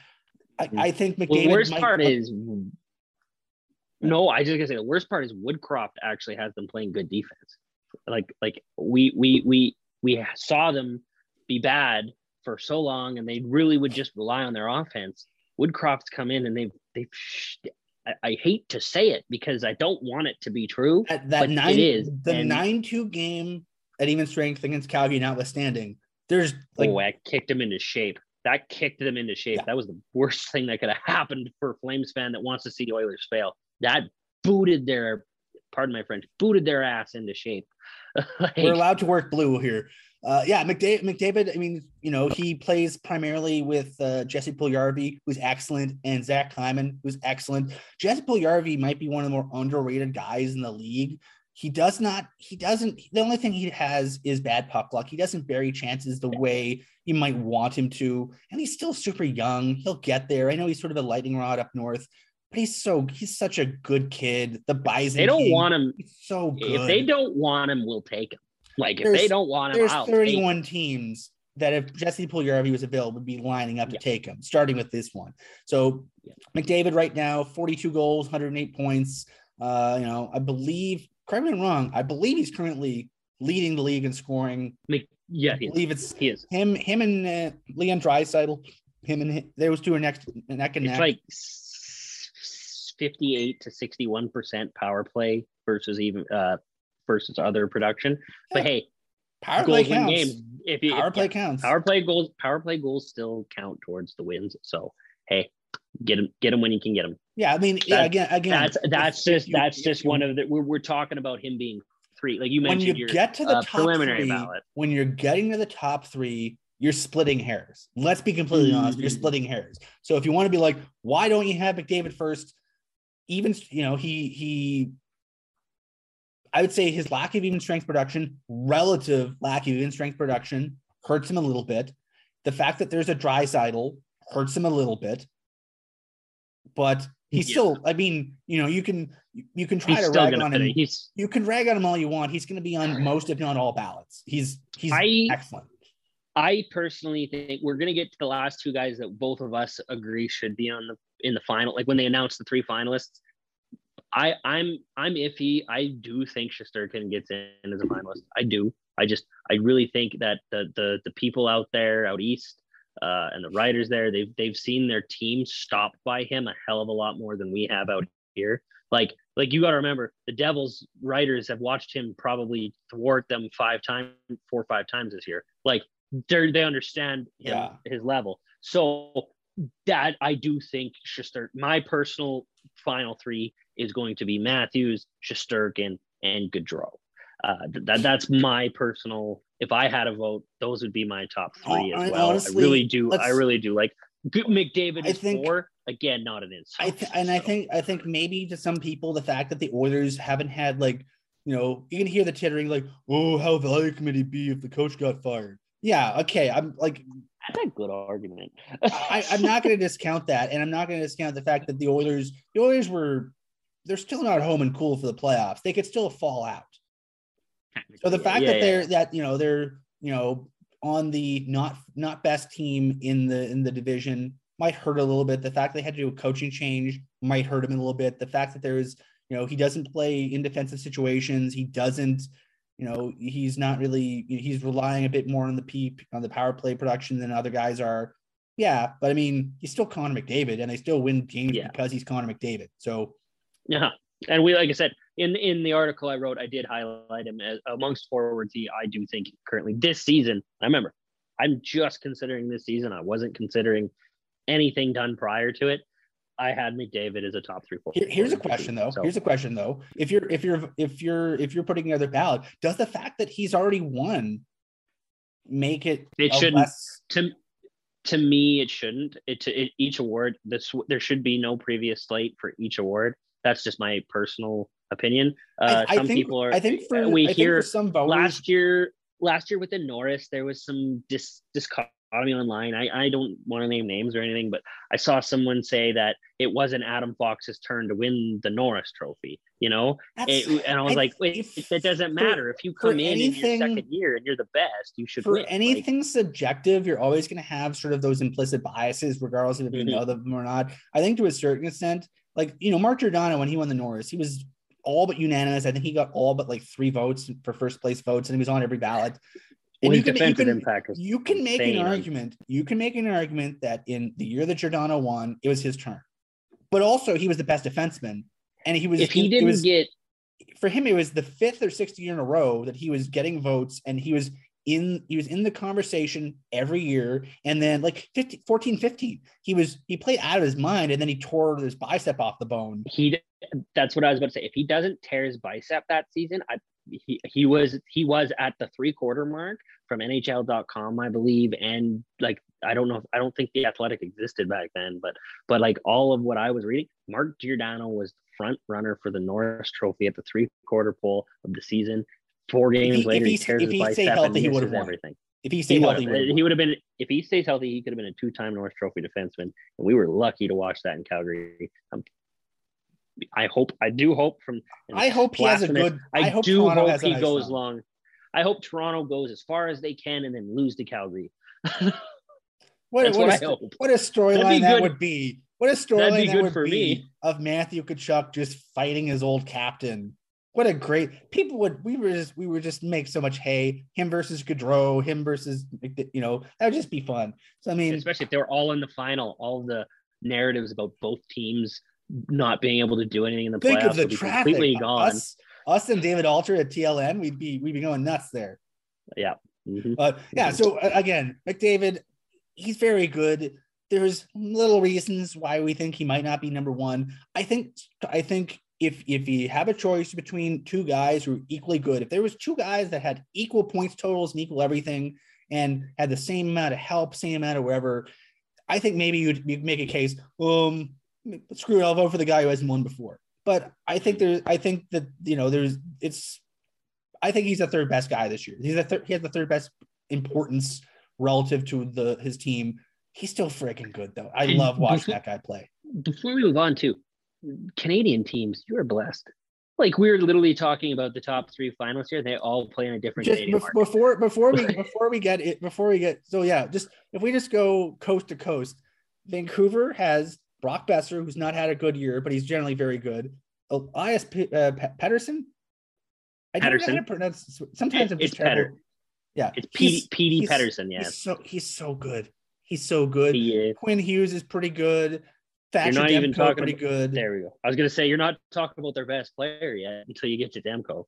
I, mm. I think McDavid. Well, worst part is. No, I just gonna say the worst part is Woodcroft actually has them playing good defense. Like, like we we we we saw them be bad for so long and they really would just rely on their offense. Woodcroft's come in and they've they've I, I hate to say it because I don't want it to be true. That, that nine, it is the and, nine two game at even strength against Calgary notwithstanding. There's like oh, I kicked him into shape. That kicked them into shape. Yeah. That was the worst thing that could have happened for a Flames fan that wants to see the Oilers fail. That booted their, pardon my French, booted their ass into shape. like, We're allowed to work blue here uh, yeah, McDavid, McDavid. I mean, you know, he plays primarily with uh, Jesse Puljujarvi, who's excellent, and Zach Hyman, who's excellent. Jesse Puljujarvi might be one of the more underrated guys in the league. He does not. He doesn't. The only thing he has is bad puck luck. He doesn't bury chances the way you might want him to, and he's still super young. He'll get there. I know he's sort of a lightning rod up north, but he's so he's such a good kid. The Bison. They don't King, want him. so good. If they don't want him, we'll take him. Like if there's, they don't want him, there's I'll 31 teams that if Jesse Puljujarvi was available would be lining up to yeah. take him, starting with this one. So yeah. McDavid right now, 42 goals, 108 points. Uh, you know, I believe, correct me if I'm wrong, I believe he's currently leading the league in scoring. Yeah, I believe it's he is. him, him and uh, Leon Draisaitl. Him and him, those two are next neck and it's neck. like 58 to 61 percent power play versus even uh versus other production. But hey, power play counts. Games. If you power if, play yeah, counts, power play goals, power play goals still count towards the wins. So hey, get them, get them when you can get them. Yeah, I mean, that, yeah, again, again, that's that's just you, that's just you, one of the we're, we're talking about him being three. Like you mentioned, when you your, get to the uh, top preliminary three, ballot. When you're getting to the top three, you're splitting hairs. Let's be completely mm-hmm. honest. You're splitting hairs. So if you want to be like, why don't you have McDavid first? Even you know he he I would say his lack of even strength production, relative lack of even strength production, hurts him a little bit. The fact that there's a Draisaitl hurts him a little bit. But he's yeah. still, I mean, you know, you can you can try he's to rag on him. He's, you can rag on him all you want. He's going to be on most, if not all, ballots. He's he's I, excellent. I personally think we're going to get to the last two guys that both of us agree should be on the in the final. Like when they announced the three finalists, I I'm I'm iffy. I do think Shesterkin gets in as a finalist. I do. I just I really think that the the the people out there out east uh, and the writers there they've they've seen their team stopped by him a hell of a lot more than we have out here. Like, like you got to remember, the Devils writers have watched him probably thwart them five times, four or five times this year. Like, they they understand him, Yeah. his level. So that I do think Shesterkin, my personal final three is going to be Matthews, Shesterkin, and Gaudreau. Uh, that that's my personal. If I had a vote, those would be my top three as well. honestly, I really do. I really do like McDavid I is think- four. Again, not an insult. I th- and I think I think maybe to some people the fact that the Oilers haven't had like you know you can hear the tittering like oh how value committee be if the coach got fired yeah okay I'm like that's a good argument. I, I'm not going to discount that and I'm not going to discount the fact that the Oilers the Oilers were they're still not home and cool for the playoffs they could still fall out so the fact Yeah, that yeah, they're that you know they're you know on the not not best team in the in the division might hurt a little bit. The fact they had to do a coaching change might hurt him a little bit. The fact that there's you know he doesn't play in defensive situations. He doesn't you know he's not really he's relying a bit more on the P on the power play production than other guys are. Yeah, but I mean he's still Connor McDavid and they still win games Yeah. because he's Connor McDavid. So Yeah, and we like I said in in the article I wrote, I did highlight him as amongst forwards. He I do think currently this season. I remember, I'm just considering this season. I wasn't considering anything done prior to it. I had McDavid as a top three. Here- here's a question though. So, Here's a question though. If you're if you're if you're if you're putting another ballot, does the fact that he's already won make it It shouldn't. less- to to me, it shouldn't. It to it, each award. This there should be no previous slate for each award. That's just my personal opinion. Uh, I, I some think people are. I think for we I think hear for some voters last year last year with the Norris, there was some dis dichotomy online. I, I don't want to name names or anything, but I saw someone say that it wasn't Adam Fox's turn to win the Norris trophy, you know? It- and I was I- like, wait, if- that doesn't for- matter. If you come in anything- in your second year and you're the best, you should for win. Like, anything subjective, you're always going to have sort of those implicit biases, regardless of if you Mhm. know them or not. I think to a certain extent, like you know, Mark Giordano when he won the Norris, he was all but unanimous. I think he got all but like three votes for first place votes, and he was on every ballot. And well, you can, you can, impact you can make an argument. You can make an argument that in the year that Giordano won, it was his turn, but also he was the best defenseman, and he was. if he didn't was, get for him, it was the fifth or sixth year in a row that he was getting votes, and he was in he was in the conversation every year. And then like 15, 14, 15, he was he played out of his mind, and then he tore his bicep off the bone. he that's what I was about to say. If he doesn't tear his bicep that season, I he, he was he was at the three quarter mark from NHL.com, I believe, and like I don't know, I don't think the Athletic existed back then, but but like all of what I was reading, Mark Giordano was the front runner for the Norris Trophy at the three quarter pole of the season. Four If games he- if later, he- he tears if his he bicep healthy, and he misses would've won. everything. If he He stayed would healthy, he would've He would have been if he stays healthy. He could have been a two-time Norris Trophy defenseman, and we were lucky to watch that in Calgary. Um, I hope, I do hope from. I hope he has a good. I, I, hope do Toronto hope he nice goes run. long. I hope Toronto goes as far as they can and then lose to Calgary. What, what, what a, I hope. what a storyline that would be. What a storyline that would for be me. of Matthew Tkachuk just fighting his old captain. What a great people would we were just we would just make so much hay. Him versus Gaudreau, him versus you know that would just be fun. So I mean, Especially if they were all in the final, all the narratives about both teams not being able to do anything in the think playoffs of the will be traffic. completely gone. Us, us and David Alter at TLN, we'd be we'd be going nuts there. Yeah. Mhm. But yeah, so uh, again, McDavid, he's very good. There's little reasons why we think he might not be number one. I think I think if if you have a choice between two guys who are equally good, if there was two guys that had equal points totals and equal everything and had the same amount of help, same amount of whatever, I think maybe you'd, you'd make a case. Um, screw it, I'll vote for the guy who hasn't won before. But I think there's, I think that you know, there's, it's, I think he's the third best guy this year. He's the third, he has the third best importance relative to the his team. He's still freaking good though. I And love watching before- that guy play. before we move on to Canadian teams, you are blessed. Like we are literally talking about the top three finalists here. They all play in a different Just bef- before before we before we get it before we get so yeah, just if we just go coast to coast, Vancouver has Brock Boeser, who's not had a good year, but he's generally very good. Elias P- uh, Pe- Pedersen. I don't know how to pronounce. Sometimes I'm It's just terrible. Peder- Yeah, It's PD he's- Pedersen, He's so he's so good. He's so good. He is. Quinn Hughes is pretty good. Thatcher not Demko, even talking pretty about- good. There we go. I was gonna say you're not talking about their best player yet until you get to Demko.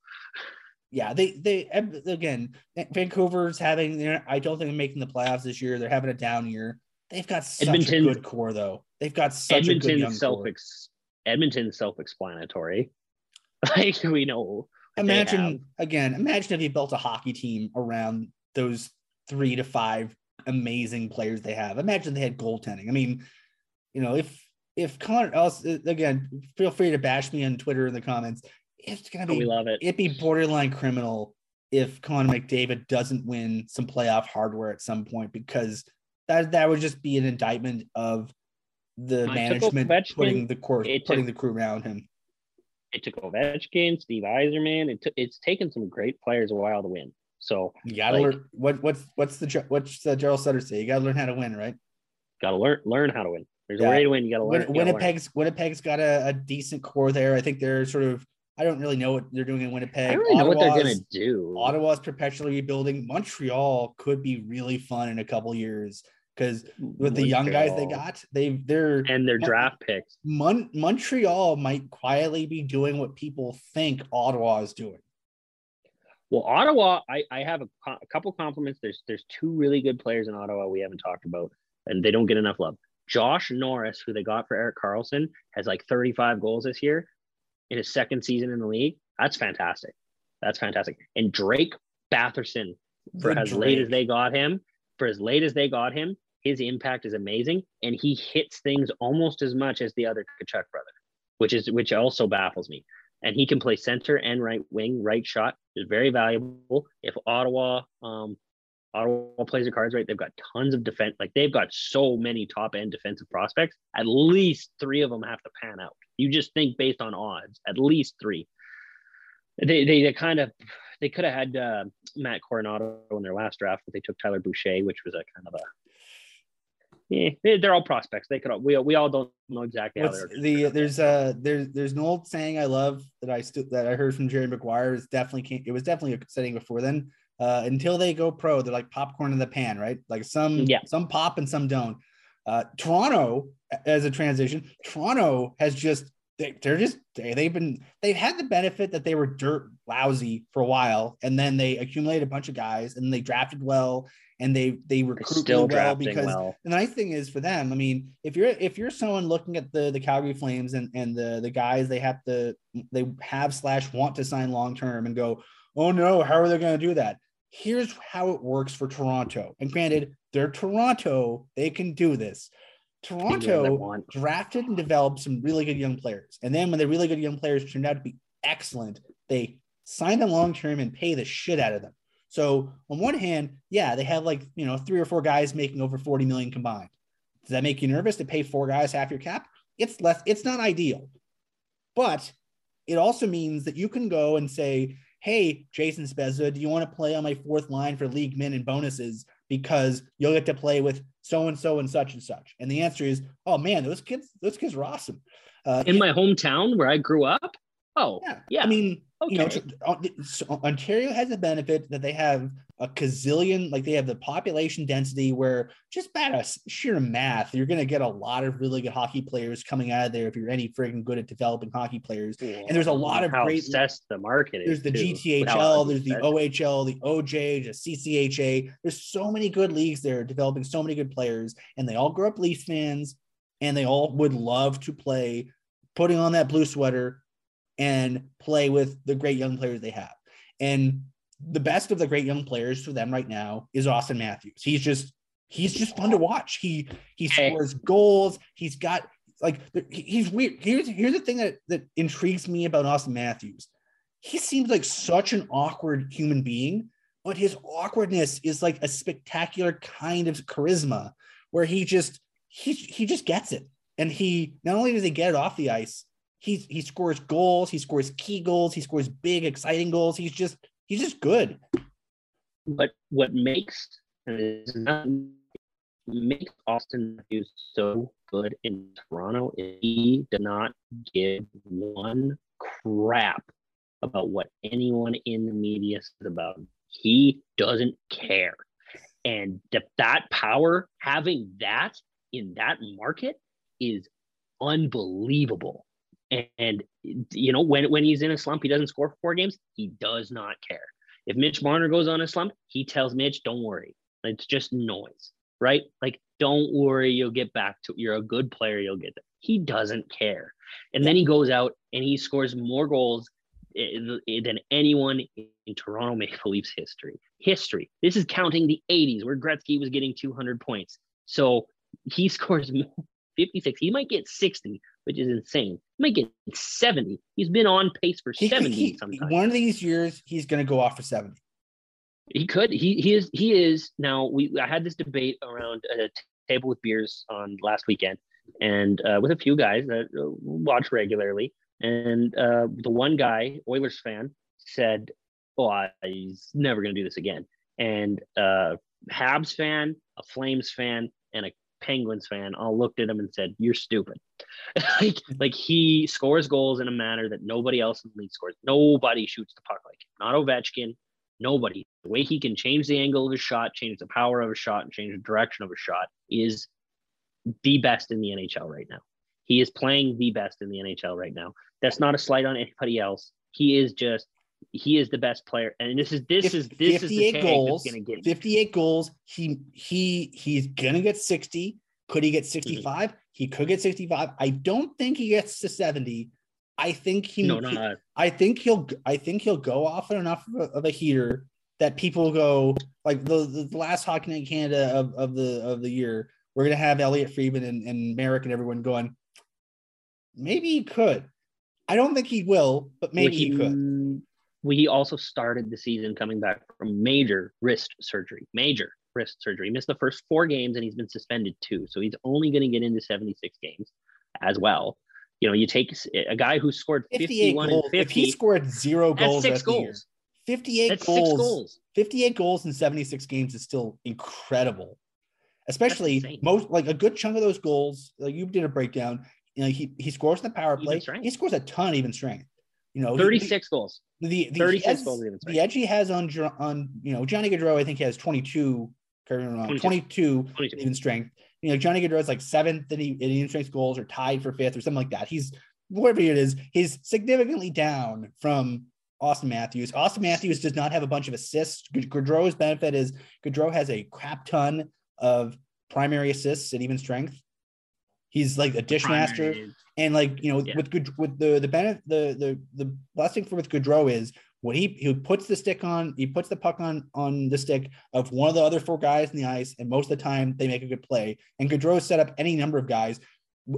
Yeah, they they again Vancouver's having. I don't think they're making the playoffs this year. They're having a down year. They've got such a Edmonton- good core though. They've got such a good young self core. Edmonton's self-explanatory. Like we know. what they have. Imagine again. Imagine if you built a hockey team around those three to five amazing players they have. Imagine they had goaltending. I mean, you know, if if Connor uh, else uh, again, feel free to bash me on Twitter in the comments. It's gonna be we love it. it'd be borderline criminal if Connor McDavid doesn't win some playoff hardware at some point because that that would just be an indictment of the I management putting the course putting took- the crew around him. It took Ovechkin, Steve Yzerman. It took. It's taken some great players a while to win. So You gotta Like- learn what what's what's the what's the Gerald Sutter say? You gotta learn how to win, right? got to learn learn how to win. There's Yeah. a way to win. You got to learn. Win, gotta learn. Winnipeg's Winnipeg's got a, a decent core there. I think they're sort of I don't really know what they're doing in Winnipeg. I don't really know what they're gonna do. Ottawa's perpetually rebuilding. Montreal could be really fun in a couple years because with the young guys they got, they they're and their draft picks. Mon- Montreal might quietly be doing what people think Ottawa is doing. Well, Ottawa, I, I have a, a couple compliments. There's there's two really good players in Ottawa we haven't talked about, and they don't get enough love. Josh Norris, who they got for Erik Karlsson, has like 35 goals this year in his second season in the league. That's fantastic. That's fantastic. And Drake Batherson, for as late as they got him, for as late as they got him, his impact is amazing, and he hits things almost as much as the other Tkachuk brother, which is which also baffles me. And he can play center and right wing, right shot is very valuable. If Ottawa, um, Ottawa plays their cards right, they've got tons of defense. Like they've got so many top end defensive prospects. At least three of them have to pan out. You just think based on odds, at least three. They they, they kind of they could have had uh, Matt Coronato in their last draft, but they took Tyler Boucher, which was a kind of a yeah, they- they're all prospects. They could all, we we all don't know exactly how What's they're the there's a there's there's an old saying I love that I still that I heard from Jerry Maguire. It's definitely came, it was definitely a saying before then. Uh, until they go pro, they're like popcorn in the pan, right? Like some Yeah. some pop and some don't. Uh, Toronto as a transition, Toronto has just they, they're just they, they've been they've had the benefit that they were dirt lousy for a while, and then they accumulated a bunch of guys, and they drafted well, and they they recruit really well because well. and the nice thing is for them, I mean, if you're if you're someone looking at the the Calgary Flames and and the the guys they have to they have slash want to sign long term and go, oh no, how are they going to do that? Here's how it works for Toronto. And granted, they're Toronto, they can do this. Toronto drafted and developed some really good young players, and then when the really good young players turned out to be excellent, they sign them long term and pay the shit out of them. So on one hand, yeah, they have like you know three or four guys making over 40 million combined. Does that make you nervous to pay four guys half your cap? It's less, it's not ideal. But it also means that you can go and say, Hey, Jason Spezza, do you want to play on my fourth line for league min and bonuses? Because you'll get to play with so and so and such and such. And the answer is, oh man, those kids, those kids are awesome. Uh, in my hometown where I grew up. Oh, yeah. yeah. I mean, you know, Okay. t- uh, so Ontario has the benefit that they have a gazillion, like they have the population density where just by a s- sheer math, you're going to get a lot of really good hockey players coming out of there if you're any friggin' good at developing hockey players. And there's a lot of how great- obsessed the market There's the too, GTHL, there's the OHL, the OJ, the CCHA. There's so many good leagues there developing so many good players, and they all grew up Leafs fans, and they all would love to play, putting on that blue sweater and play with the great young players they have. And the best of the great young players for them right now is Auston Matthews. He's just he's just fun to watch. He he scores goals. He's got like he's weird. Here's here's the thing that that intrigues me about Auston Matthews. He seems like such an awkward human being, but his awkwardness is like a spectacular kind of charisma where he just he he just gets it. And he not only does he get it off the ice, he he scores goals, he scores key goals, he scores big, exciting goals. He's just he's just good. What what makes it's not makes Auston Matthews so good in Toronto is he does not give one crap about what anyone in the media says about him. He doesn't care. And th- that power, having that in that market is unbelievable. And, you know, when when he's in a slump, he doesn't score four games. He does not care. If Mitch Marner goes on a slump, he tells Mitch, "Don't worry, it's just noise." Right? Like, don't worry, you'll get back to. You're a good player. You'll get there. He doesn't care. And then he goes out and he scores more goals eh, eh, than anyone in Toronto Maple Leafs history. History. This is counting the 80s where Gretzky was getting 200 points. So he scores 56. He might get 60, which is insane. Get 70. He's been on pace for 70 he, sometimes. One of these years, he's going to go off for 70. He could. He he is he is now. We I had this debate around a table with beers on last weekend, and uh, with a few guys that uh, watch regularly. And uh, the one guy, Oilers fan, said, "Oh, I, he's never going to do this again." And uh, Habs fan, a Flames fan, and a Penguins fan all looked at him and said, "You're stupid." like, like he scores goals in a manner that nobody else in the league scores. Nobody shoots the puck like him. Not Ovechkin. Nobody. The way he can change the angle of his shot, change the power of a shot, and change the direction of a shot is the best in the NHL right now. He is playing the best in the NHL right now. That's not a slight on anybody else. He is just he is the best player, and this is this is this is the goals. Get 58 goals. He he he's gonna get 60. Could he get 65? Mm-hmm. He could get 65. I don't think he gets to 70. I think he, no, he I think he'll I think he'll go off enough of a, of a heater that people go like the, the last hockey night in Canada of, of the of the year. We're gonna have Elliot Friedman and, and Marek and everyone going. Maybe he could. I don't think he will, but maybe he, he could. We also started the season coming back from major wrist surgery. Major wrist surgery. He missed the first four games and he's been suspended two. So he's only going to get into 76 games as well. You know, you take a guy who scored 51 goals. 50, if he scored zero goals, six goals. 58 that's goals, goals. 58 goals in 76 games is still incredible. Especially most like a good chunk of those goals, like you did a breakdown. You know, he he scores in the power play. He scores a ton even strength. You know, 36 he, goals. The, the 36 has, goals even. The edge he has on on you know Johnny Gaudreau, I think he has 22. 22, 22, 22. even strength. You know, Johnny Gaudreau is like seventh in, in even strength goals or tied for fifth or something like that. He's whatever it is, he's significantly down from Auston Matthews. Auston Matthews does not have a bunch of assists. Gaudreau's benefit is Gaudreau has a crap ton of primary assists at even strength. He's like a dish master, and like you know, yeah. with good with the the benefit the the the blessing for with Gaudreau is when he he puts the stick on, he puts the puck on on the stick of one of the other four guys in the ice, and most of the time they make a good play. And Gaudreau set up any number of guys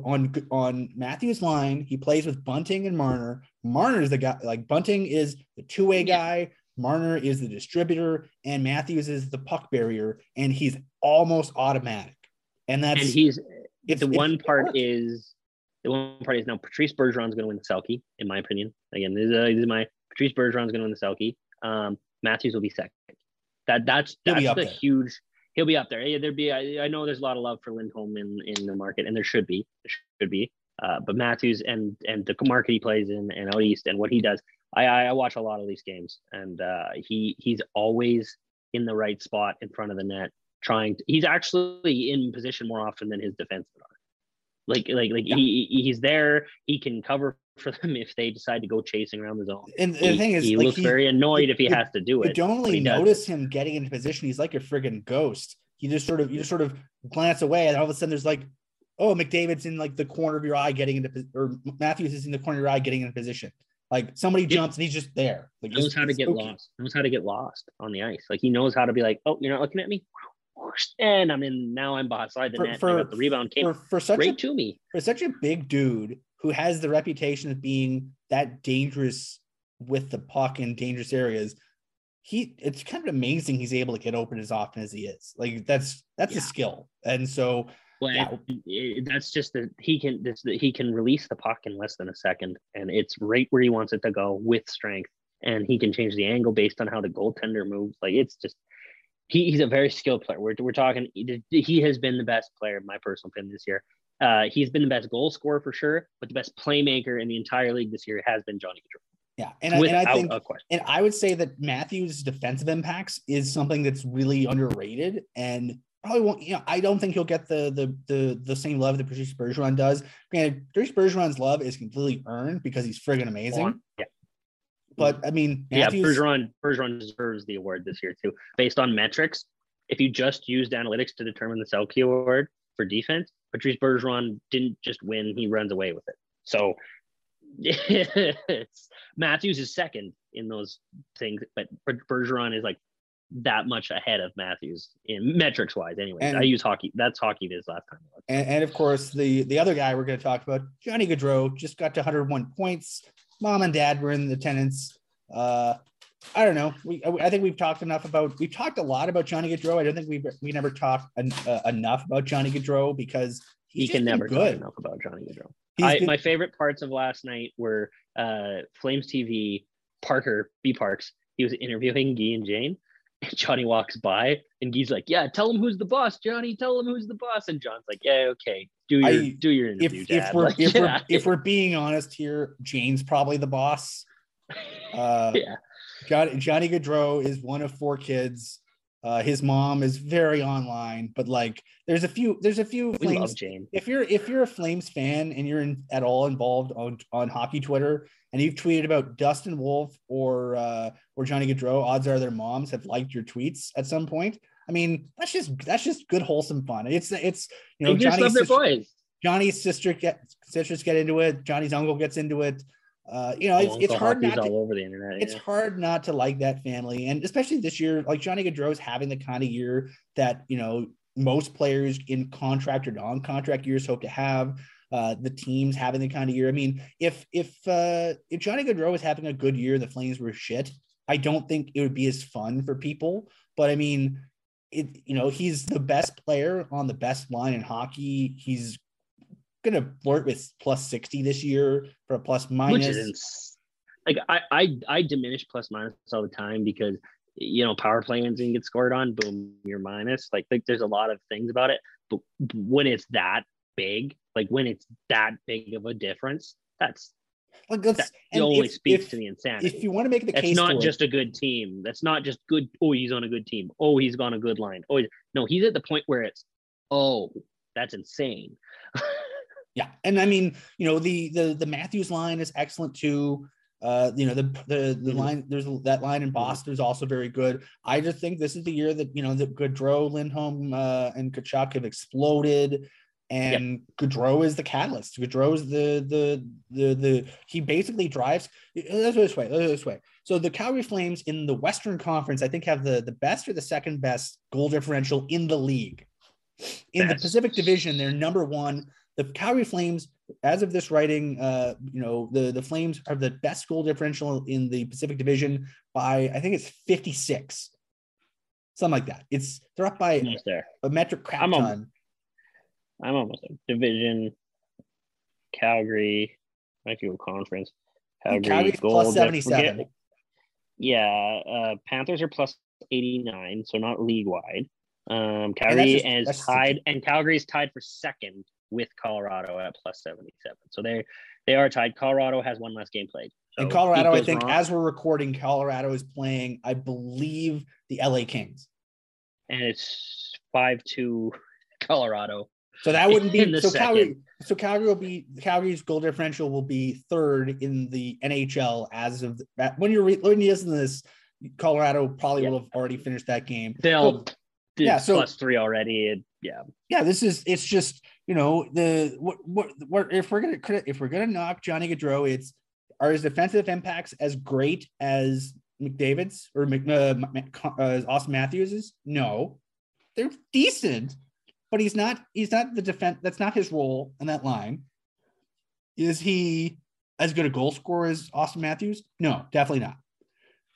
on on Matthews' line. He plays with Bunting and Marner. Marner is the guy like Bunting is the two way guy. Marner is the distributor, and Matthews is the puck barrier, and he's almost automatic. And that's and he's if the one part is the one part is now Patrice Bergeron's going to win the Selke, in my opinion. Again, this is, uh, this is my Patrice Bergeron's going to win the Selke. Um, Matthews will be second. That that's that's the huge. He'll be up there. Yeah, there'd be. I, I, know there's a lot of love for Lindholm in in the market, and there should be. There should be. Uh, but Matthews and and the market he plays in and out east and what he does, I I watch a lot of these games, and uh, he he's always in the right spot in front of the net, trying. To, he's actually in position more often than his defensemen are. Like like like yeah. he he's there. He can cover for them if they decide to go chasing around the zone. And he, the thing is, he like looks he, very annoyed if he has to do it. You don't really notice him getting into position. He's like a friggin' ghost. You just sort of you just sort of glance away, and all of a sudden there's like, oh, McDavid's in like the corner of your eye getting into, or Matthews is in the corner of your eye getting into position. Like somebody jumps and he's just there. Like knows how to get lost. Knows how to get lost on the ice. Like he knows how to be like, oh, you're not looking at me and I'm in now I'm beside the for, net. For, the rebound came for, for such right a, to me. For such a big dude who has the reputation of being that dangerous with the puck in dangerous areas, he it's kind of amazing he's able to get open as often as he is. Like that's that's yeah. a skill. And so well, yeah. it, that's just that he can this he can release the puck in less than a second and it's right where he wants it to go with strength and he can change the angle based on how the goaltender moves. Like it's just he, he's a very skilled player. We're, we're talking, he has been the best player, in my personal opinion, this year. Uh, he's been the best goal scorer for sure, but the best playmaker in the entire league this year has been Johnny Gaudreau. Yeah, and I, and I, think, and I would say that Matthews' defensive impacts is something that's really underrated. And probably won't. You know, I don't think he'll get the the the the same love that Patrice Bergeron does. Granted, Patrice Bergeron's love is completely earned because he's friggin' amazing. Yeah. But mm-hmm. I mean, Yeah, Bergeron Bergeron deserves the award this year too, based on metrics. If you just used analytics to determine the Selke award for defense, Patrice Bergeron didn't just win; he runs away with it. So Matthews is second in those things, but Bergeron is like that much ahead of Matthews in metrics wise. Anyway, I use hockey. That's hockey this last time. And, and of course the the other guy we're going to talk about, Johnny Gaudreau, just got to 101 points. Mom and dad were in attendance. Uh, I don't know. We I think we've talked enough about. We've talked a lot about Johnny Gaudreau. I don't think we we never talked en- uh, enough about Johnny Gaudreau because He can just been never talk good. enough about Johnny Gaudreau. I, been- my favorite parts of last night were uh, Flames TV, Parker, B Parks. He was interviewing Guy and Jane. And Johnny walks by and he's like, Yeah, tell him who's the boss, Johnny. Tell him who's the boss. And John's like, Yeah, okay. Do your I- do your interview, if Dad. we're Like, if yeah. we're if we're being honest here, Jane's probably the boss. Uh, yeah. Johnny, Johnny Gaudreau is one of four kids. Uh, his mom is very online, but like there's a few there's a few We Flames. love Jane. If you're if you're a Flames fan and you're in, at all involved on on hockey Twitter and you've tweeted about Dustin Wolf or uh, or Johnny Gaudreau, odds are their moms have liked your tweets at some point. I mean, that's just that's just good wholesome fun. It's it's you know They just Johnny's love their sister, boys. Johnny's sister get sisters get into it. Johnny's uncle gets into it. Uh, you know, it's, Oh, it's hard not to, all over the internet. it's yeah. hard not to like that family and especially this year like johnny Gaudreau's having the kind of year that you know most players in contract or non-contract years hope to have uh, the teams having the kind of year. I mean if if uh if johnny Gaudreau was having a good year the flames were shit i don't think it would be as fun for people. But i mean it you know he's the best player on the best line in hockey. He's gonna flirt with plus 60 this year for a plus minus. which is like I, I I diminish plus minus all the time because you know power play ends and get scored on, boom, you're minus. Like like there's a lot of things about it, but when it's that big, like when it's that big of a difference, that's like that's that only if- speaks if- to the insanity. if you want to make the that's case not for it- just a good team. That's not just good. Oh, he's on a good team. Oh, he's on a good line. Oh, no, he's at the point where it's oh, that's insane. yeah and i mean you know the the the matthews line is excellent too uh you know the the the Mhm. line there's that line in boston is also very good i just think this is the year that you know that Gaudreau, lindholm uh and Tkachuk have exploded and Gaudreau is the catalyst. Gaudreau is the the the the he basically drives. Let's go this way. Let's go this way. So the Calgary Flames in the Western Conference, I think, have the the best or the second best goal differential in the league. In the Pacific Division, they're number one. The Calgary Flames, as of this writing, uh, you know, the the Flames are the best goal differential in the Pacific Division by I think it's 56. Something like that. It's they're up by a metric crap I'm a- ton. I'm almost there. Division, Calgary, might go conference. Calgary Calgary's goal plus diff- 77. forget- Yeah, uh, Panthers are plus 89, so not league wide. Um, Calgary just- is that's just- tied, and Calgary is tied for second with Colorado at plus 77. So they they are tied. Colorado has one less game played. So In if Colorado, I think wrong- as we're recording, Colorado is playing, I believe, the LA Kings. and it's five two Colorado. So that wouldn't be so Calgary. So Calgary will be Calgary's goal differential will be third in the NHL as of. When you're re- when you listen to this, Colorado probably Yeah. will have already finished that game. They'll So, yeah, so- plus three already. and yeah, yeah, this is it's just you know the what what, what if we're gonna if we're gonna knock Johnny Gaudreau, it's are his defensive impacts as great as McDavid's or Mc, uh, uh, Auston Matthews's? No, they're decent, but he's not he's not the defense. That's not his role in that line. Is he as good a goal scorer as Auston Matthews? No, definitely not.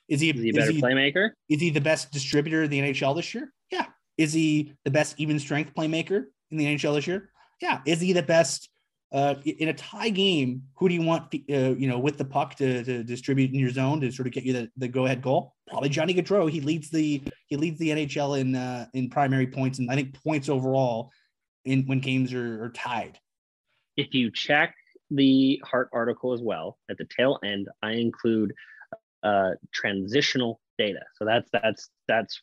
Is he? is he a is better he- playmaker? is he the best distributor in the NHL this year? Yeah. Is he the best even strength playmaker in the NHL this year? Yeah. Is he the best uh, in a tie game? Who do you want, uh, you know, with the puck to, to distribute in your zone to sort of get you the, the go ahead goal? Probably Johnny Gaudreau. He leads the he leads the NHL in uh, in primary points and I think points overall in when games are, are tied. if you check the Hart article as well at the tail end, I include uh, transitional data. So that's that's that's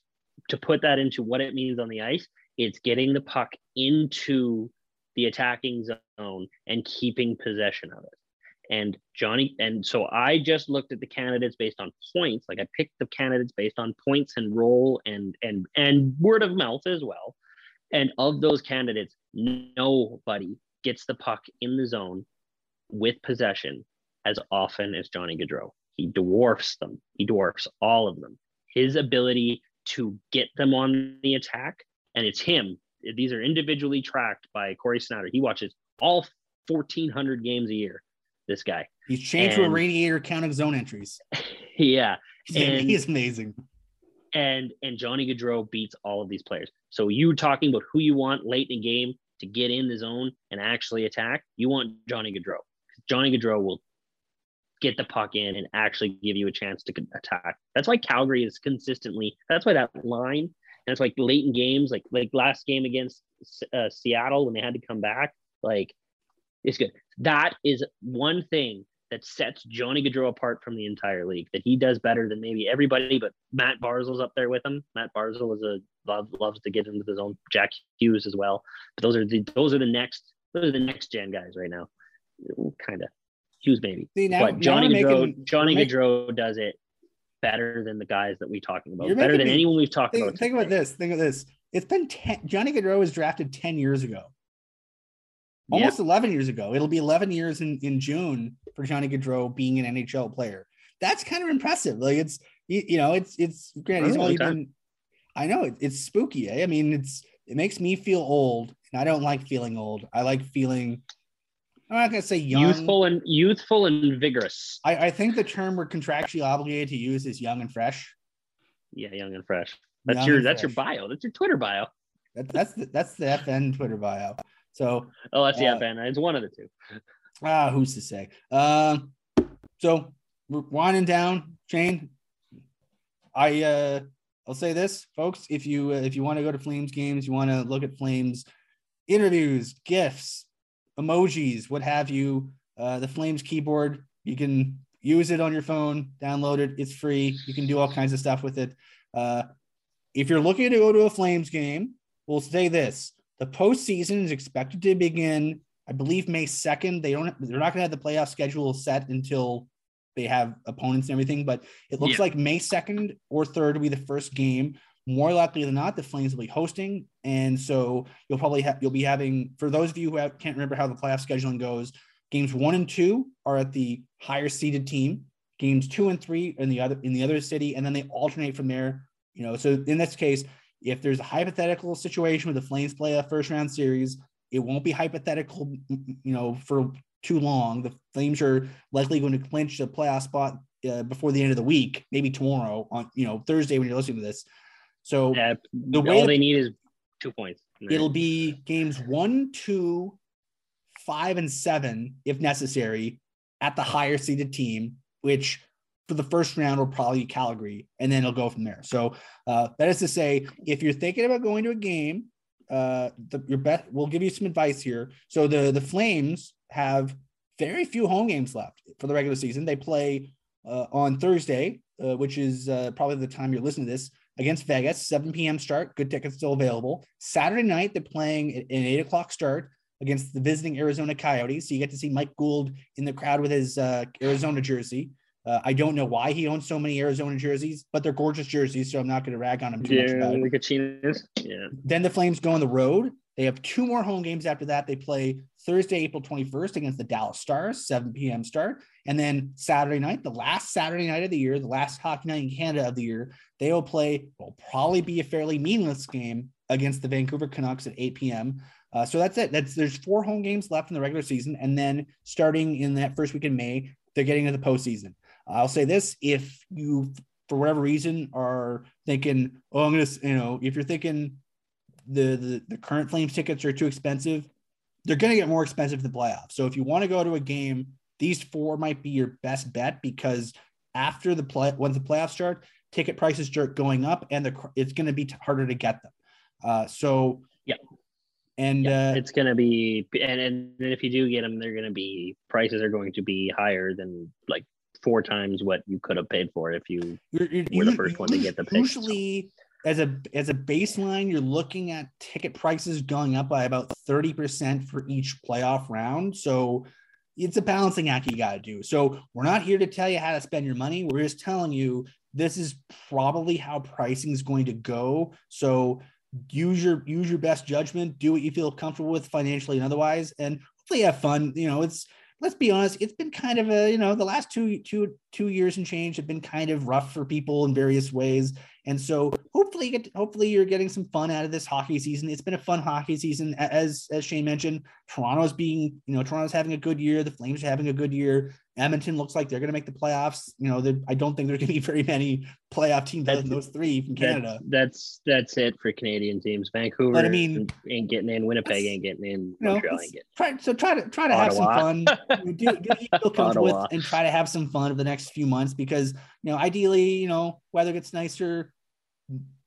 to put that into what it means on the ice. It's getting the puck into the attacking zone and keeping possession of it. And Johnny, and so I just looked at the candidates based on points. Like I picked the candidates based on points and role and and and word of mouth as well. And of those candidates, nobody gets the puck in the zone with possession as often as Johnny Gaudreau. He dwarfs them. He dwarfs all of them. His ability to get them on the attack, and it's him. These are individually tracked by Corey Sznajder. He watches all 1,400 games a year. This guy. He's changed and, to a radiator counting zone entries. Yeah, and, he's amazing. And and Johnny Gaudreau beats all of these players. So you talking about who you want late in the game to get in the zone and actually attack? You want Johnny Gaudreau. Johnny Gaudreau will get the puck in and actually give you a chance to attack. That's why Calgary is consistently. That's why that line. And that's like late in games, like like last game against uh, Seattle when they had to come back. Like it's good. That is one thing that sets Johnny Gaudreau apart from the entire league. That he does better than maybe everybody, but Mat Barzal's up there with him. Matt Barzal is a love loves to get into his own. Jack Hughes as well. But those are the those are the next those are the next gen guys right now. Kind of Hughes maybe. See, now, but Johnny Gaudreau, making, Johnny making, Gaudreau does it better than the guys that we're talking about. Better than me, anyone we've talked think, about. Think about this. Think of this. It's been 10, Johnny Gaudreau was drafted 10 years ago. Almost 11 years ago. It'll be 11 years in, in June for Johnny Gaudreau being an NHL player. That's kind of impressive. Like it's you, you know, it's it's granted he's only been I know it, it's spooky. Eh? I mean, it's it makes me feel old, and I don't like feeling old. I like feeling I'm not gonna say young, youthful and youthful and vigorous. I, I think the term we're contractually obligated to use is young and fresh. Yeah, young and fresh. That's young your that's fresh. your bio. That's your Twitter bio. That, that's the, that's the FN Twitter bio. So oh, that's the uh, FN. It's one of the two. Ah, who's to say? Um, uh, so we're winding down, Shane. I uh, I'll say this, folks. If you uh, if you want to go to Flames games, you want to look at Flames interviews, gifts, emojis, what have you. Uh, the Flames keyboard, you can use it on your phone, download it. It's free. You can do all kinds of stuff with it. Uh, if you're looking to go to a Flames game, we'll say this: the postseason is expected to begin, I believe, May 2nd. They don't. They're not going to have the playoff schedule set until they have opponents and everything. But it looks yeah. like May 2nd or 3rd will be the first game more likely than not, the Flames will be hosting, and so you'll probably have you'll be having for those of you who have, can't remember how the playoff scheduling goes. Games one and two are at the higher seeded team. Games two and three in the other in the other city, and then they alternate from there. You know, so in this case, if there's a hypothetical situation where the Flames play a first round series, it won't be hypothetical. You know, for too long. The Flames are likely going to clinch the playoff spot uh, before the end of the week, maybe tomorrow on you know Thursday when you're listening to this. So yeah, the way all they need is two points. It'll be games one, two, five, and seven, if necessary, at the higher seeded team, which for the first round will probably Calgary, and then it'll go from there. So uh, that is to say, if you're thinking about going to a game, uh, the, your bet we'll give you some advice here. So the the Flames have very few home games left for the regular season. They play uh, on Thursday, uh, which is uh, probably the time you're listening to this against Vegas, 7 p.m. start. Good tickets still available. Saturday night, they're playing an 8 o'clock start against the visiting Arizona Coyotes. So you get to see Mike Gould in the crowd with his uh, Arizona jersey. Uh, I don't know why he owns so many Arizona jerseys, but they're gorgeous jerseys, so I'm not going to rag on him too yeah, much about it. Yeah. Then the Flames go on the road. They have two more home games after that. They play Thursday, April 21st against the Dallas Stars, 7 p.m. start. And then Saturday night, the last Saturday night of the year, the last hockey night in Canada of the year, they will play, will probably be a fairly meaningless game against the Vancouver Canucks at 8 p.m. Uh, so that's it. That's there's four home games left in the regular season, and then starting in that first week in May, they're getting into the postseason. I'll say this: if you, for whatever reason, are thinking, "Oh, I'm gonna," you know, if you're thinking the, the, the current Flames tickets are too expensive, they're going to get more expensive in the playoffs. So if you want to go to a game, these four might be your best bet because after the play, once the playoffs start, ticket prices start going up, and the it's going to be harder to get them. Uh, so yeah, and yeah, uh, it's going to be, and and if you do get them, they're going to be prices are going to be higher than like four times what you could have paid for if you you're, you're, were the first one to get the pick. Usually, as a as a baseline, you're looking at ticket prices going up by about 30% for each playoff round. So it's a balancing act you got to do. So we're not here to tell you how to spend your money. We're just telling you this is probably how pricing is going to go. So use your use your best judgment, do what you feel comfortable with financially and otherwise, and hopefully have fun. You know, it's let's be honest, it's been kind of a, you know, the last two two two years and change have been kind of rough for people in various ways. And so hopefully get hopefully you're getting some fun out of this hockey season. It's been a fun hockey season. As as Shane mentioned, Toronto's being, you know, Toronto's having a good year, the Flames are having a good year. Edmonton looks like they're going to make the playoffs. You know, I don't think there's going to be very many playoff teams other than those three from Canada. that's that's it for Canadian teams. Vancouver, but I mean, ain't getting in. Winnipeg ain't getting in. Montreal ain't getting. Try, so try to try to Ottawa. have some fun. do, do you feel comfortable with, and try to have some fun over the next few months because you know, ideally, you know, weather gets nicer,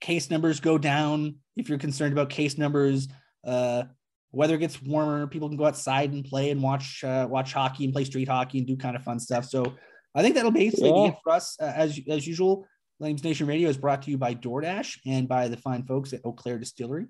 case numbers go down. If you're concerned about case numbers, uh, weather gets warmer, people can go outside and play and watch uh, watch hockey and play street hockey and do kind of fun stuff. So I think that'll basically yeah. be it for us. Uh, as as usual, Flames Nation Radio is brought to you by DoorDash and by the fine folks at Eau Claire Distillery.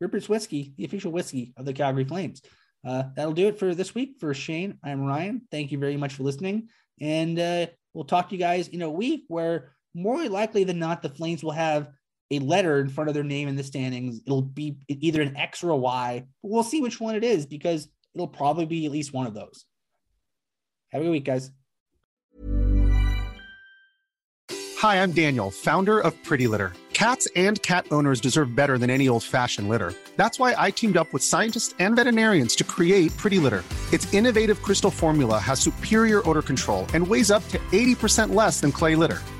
Ripper's Whiskey, the official whiskey of the Calgary Flames. Uh, that'll do it for this week. For Shane, I'm Ryan. Thank you very much for listening. And uh, we'll talk to you guys in a week where more likely than not, the Flames will have a letter in front of their name in the standings. It'll be either an X or a Y. We'll see which one it is because it'll probably be at least one of those. Have a good week, guys. Hi, I'm Daniel, founder of Pretty Litter. Cats and cat owners deserve better than any old fashioned litter. That's why I teamed up with scientists and veterinarians to create Pretty Litter. Its innovative crystal formula has superior odor control and weighs up to 80% less than clay litter.